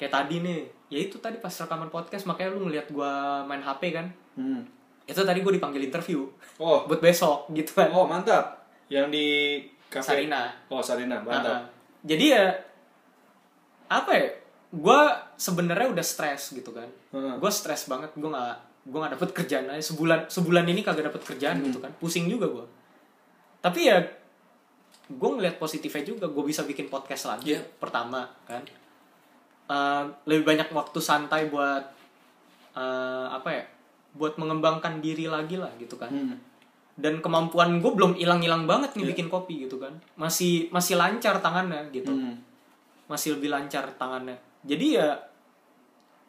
Kayak tadi nih ya itu tadi pas rekaman podcast makanya lu ngeliat gua main HP kan? Hmm. itu tadi gue dipanggil interview. Oh. Buat besok gitu kan. Oh mantap. Yang di kafe? Sarina. Oh Sarina mantap. Ah. jadi ya apa ya? Gue sebenarnya udah stres gitu kan. Heeh. gue stres banget gue nggak gue nggak dapet kerjaan aja. Sebulan sebulan ini kagak dapet kerjaan gitu kan. Pusing juga gue tapi ya gue ngeliat positifnya juga. Gue bisa bikin podcast lagi Iya. pertama kan. Eh, lebih banyak waktu santai buat eh, apa ya buat mengembangkan diri lagi lah gitu kan. Hmm. dan kemampuan gue belum hilang-hilang banget nih Iya. bikin kopi gitu kan. Masih masih lancar tangannya gitu. Hmm. masih lebih lancar tangannya. Jadi ya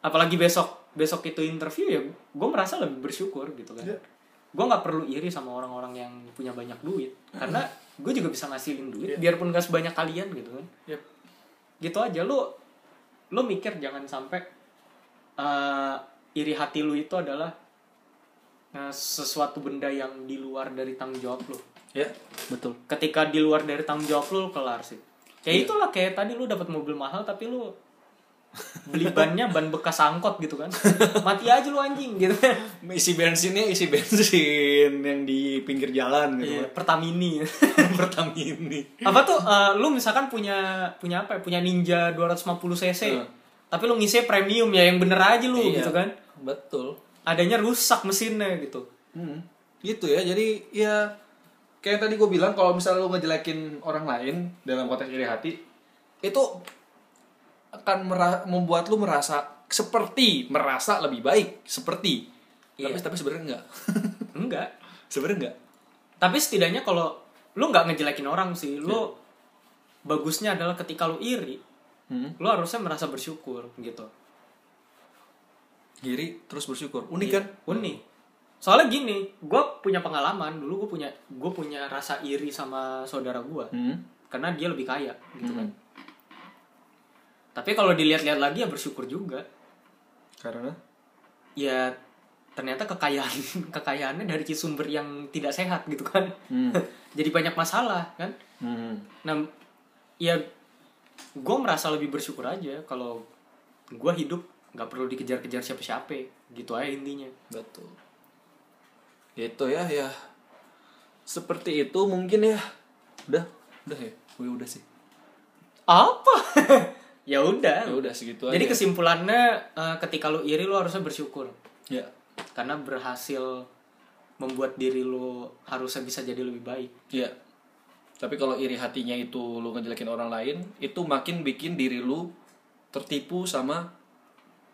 apalagi besok besok itu interview ya gue merasa lebih bersyukur gitu kan Iya. gue nggak perlu iri sama orang-orang yang punya banyak duit karena gue juga bisa ngasilin duit Iya. biarpun gak sebanyak kalian gitu kan Yep. gitu aja lu lu mikir jangan sampai eh, iri hati lu itu adalah eh, sesuatu benda yang di luar dari tanggung jawab lu ya betul ketika di luar dari tanggung jawab lu, lu kelar sih Iya. kayak itulah kayak tadi lu dapat mobil mahal tapi lu beli bannya ban bekas angkot gitu kan. Mati aja lu anjing gitu. Isi bensinnya isi bensin yang di pinggir jalan gitu iya, Pertamini. <laughs> Pertamini. Apa tuh eh, lu misalkan punya punya apa ya, punya Ninja 250 cc. Heeh. tapi lu ngisi premium ya yang bener aja lu Iya. gitu kan. betul. Adanya rusak mesinnya gitu. Hmm, gitu ya. Jadi ya kayak yang tadi gue bilang kalau misalnya lu ngejelekin orang lain dalam konteks iri hati itu akan membuat lu merasa seperti merasa lebih baik seperti. Iya. tapi tapi sebenarnya enggak. <laughs> Enggak. Sebenarnya enggak. Tapi setidaknya kalau lu nggak ngejelekin orang sih lu bagusnya adalah ketika lu iri hmm. lu harusnya merasa bersyukur gitu. Iri terus bersyukur. Unik Iya, kan? unik. Soalnya gini gue punya pengalaman dulu gue punya gue punya rasa iri sama saudara gue hmm. karena dia lebih kaya gitu Hmm. kan tapi kalau dilihat-lihat lagi ya bersyukur juga. Karena? Ya ternyata kekayaan <laughs> kekayaannya dari sumber yang tidak sehat gitu kan. Hmm. <laughs> jadi banyak masalah kan? Hmm. nah ya gue merasa lebih bersyukur aja kalau gue hidup nggak perlu dikejar-kejar siapa-siapa. Gitu aja intinya. Betul. Itu ya ya. Seperti itu mungkin ya. Udah udah ya? Gue udah sih. Apa <laughs> ya udah. Ya udah segitu jadi aja. kesimpulannya eh, ketika lu iri lu harusnya bersyukur. Ya. Karena berhasil membuat diri lu harusnya bisa jadi lebih baik. Iya. Tapi kalau iri hatinya itu lu ngejelekin orang lain, itu makin bikin diri lu tertipu sama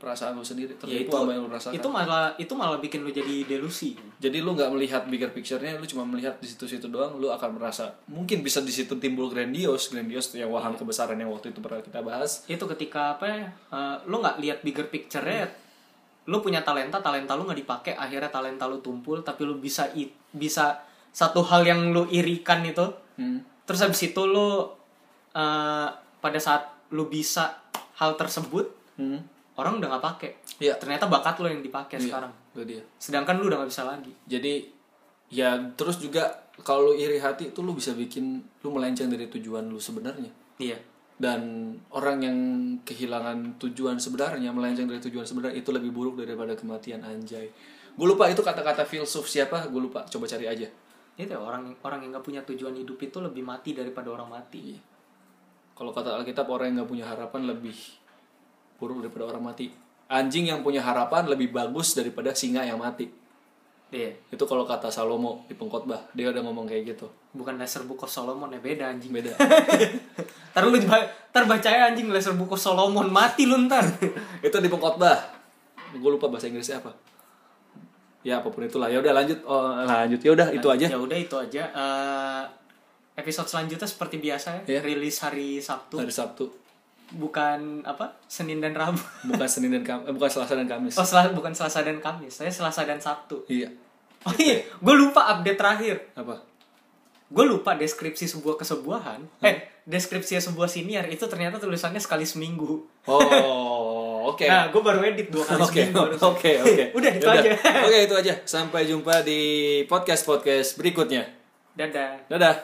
perasaan lu sendiri Ya, tertipu itu sama yang lu rasakan. itu malah itu malah bikin lu jadi delusi. Jadi lu nggak melihat bigger picture-nya lu cuma melihat di situ-situ doang lu akan merasa mungkin bisa di situ timbul grandios grandios yang waham kebesaran yang waktu itu pernah kita bahas. Itu ketika apa ya eh, lu nggak lihat bigger picture-nya lu punya talenta talenta lu nggak dipakai akhirnya talenta lu tumpul tapi lu bisa i- bisa satu hal yang lu irikan itu. Hmm. terus habis itu lu eh, pada saat lu bisa hal tersebut Hmm. Orang udah nggak pakai Iya. ternyata bakat lu yang dipakai Iya, sekarang. itu dia. Sedangkan lu udah nggak bisa lagi. Jadi ya terus juga kalau lu iri hati itu lu bisa bikin lu melenceng dari tujuan lu sebenarnya. Iya. Dan orang yang kehilangan tujuan sebenarnya melenceng dari tujuan sebenarnya itu lebih buruk daripada kematian anjay. Gue lupa itu kata-kata filsuf siapa gue lupa. Coba cari aja. Itu ya, orang orang yang nggak punya tujuan hidup itu lebih mati daripada orang mati. Kalau kata Alkitab orang yang nggak punya harapan lebih buruk daripada orang mati. Anjing yang punya harapan lebih bagus daripada singa yang mati. Iya. Itu kalau kata Salomo di pengkhotbah dia udah ngomong kayak gitu. Bukan laser buku Solomon ya beda anjing. Beda. <laughs> Ntar lu ntar bacanya anjing laser buku Solomon. Mati lu ntar. <laughs> itu di pengkhotbah. Gue lupa bahasa Inggrisnya apa. Ya apa pun itulah. Ya udah lanjut. Oh, lanjut. Ya udah itu aja. Ya udah itu aja. Eh, episode selanjutnya seperti biasa ya, Iya. rilis hari Sabtu, hari Sabtu bukan apa Senin dan Rabu. <laughs> bukan Senin dan Kamis eh, bukan Selasa dan Kamis Oh Sel- bukan Selasa dan Kamis, saya Selasa dan Sabtu. iya Oh iya, gue lupa update terakhir. apa Gue lupa deskripsi sebuah kesebuahan. Eh, deskripsi sebuah siniar itu ternyata tulisannya sekali seminggu. oh <laughs> oke Nah, gue baru edit dua kali <laughs> Oke, seminggu. oke, oke, oke. Udah itu Yaudah. aja. Oke, itu aja. Sampai jumpa di podcast-podcast berikutnya. Dadah. Dadah.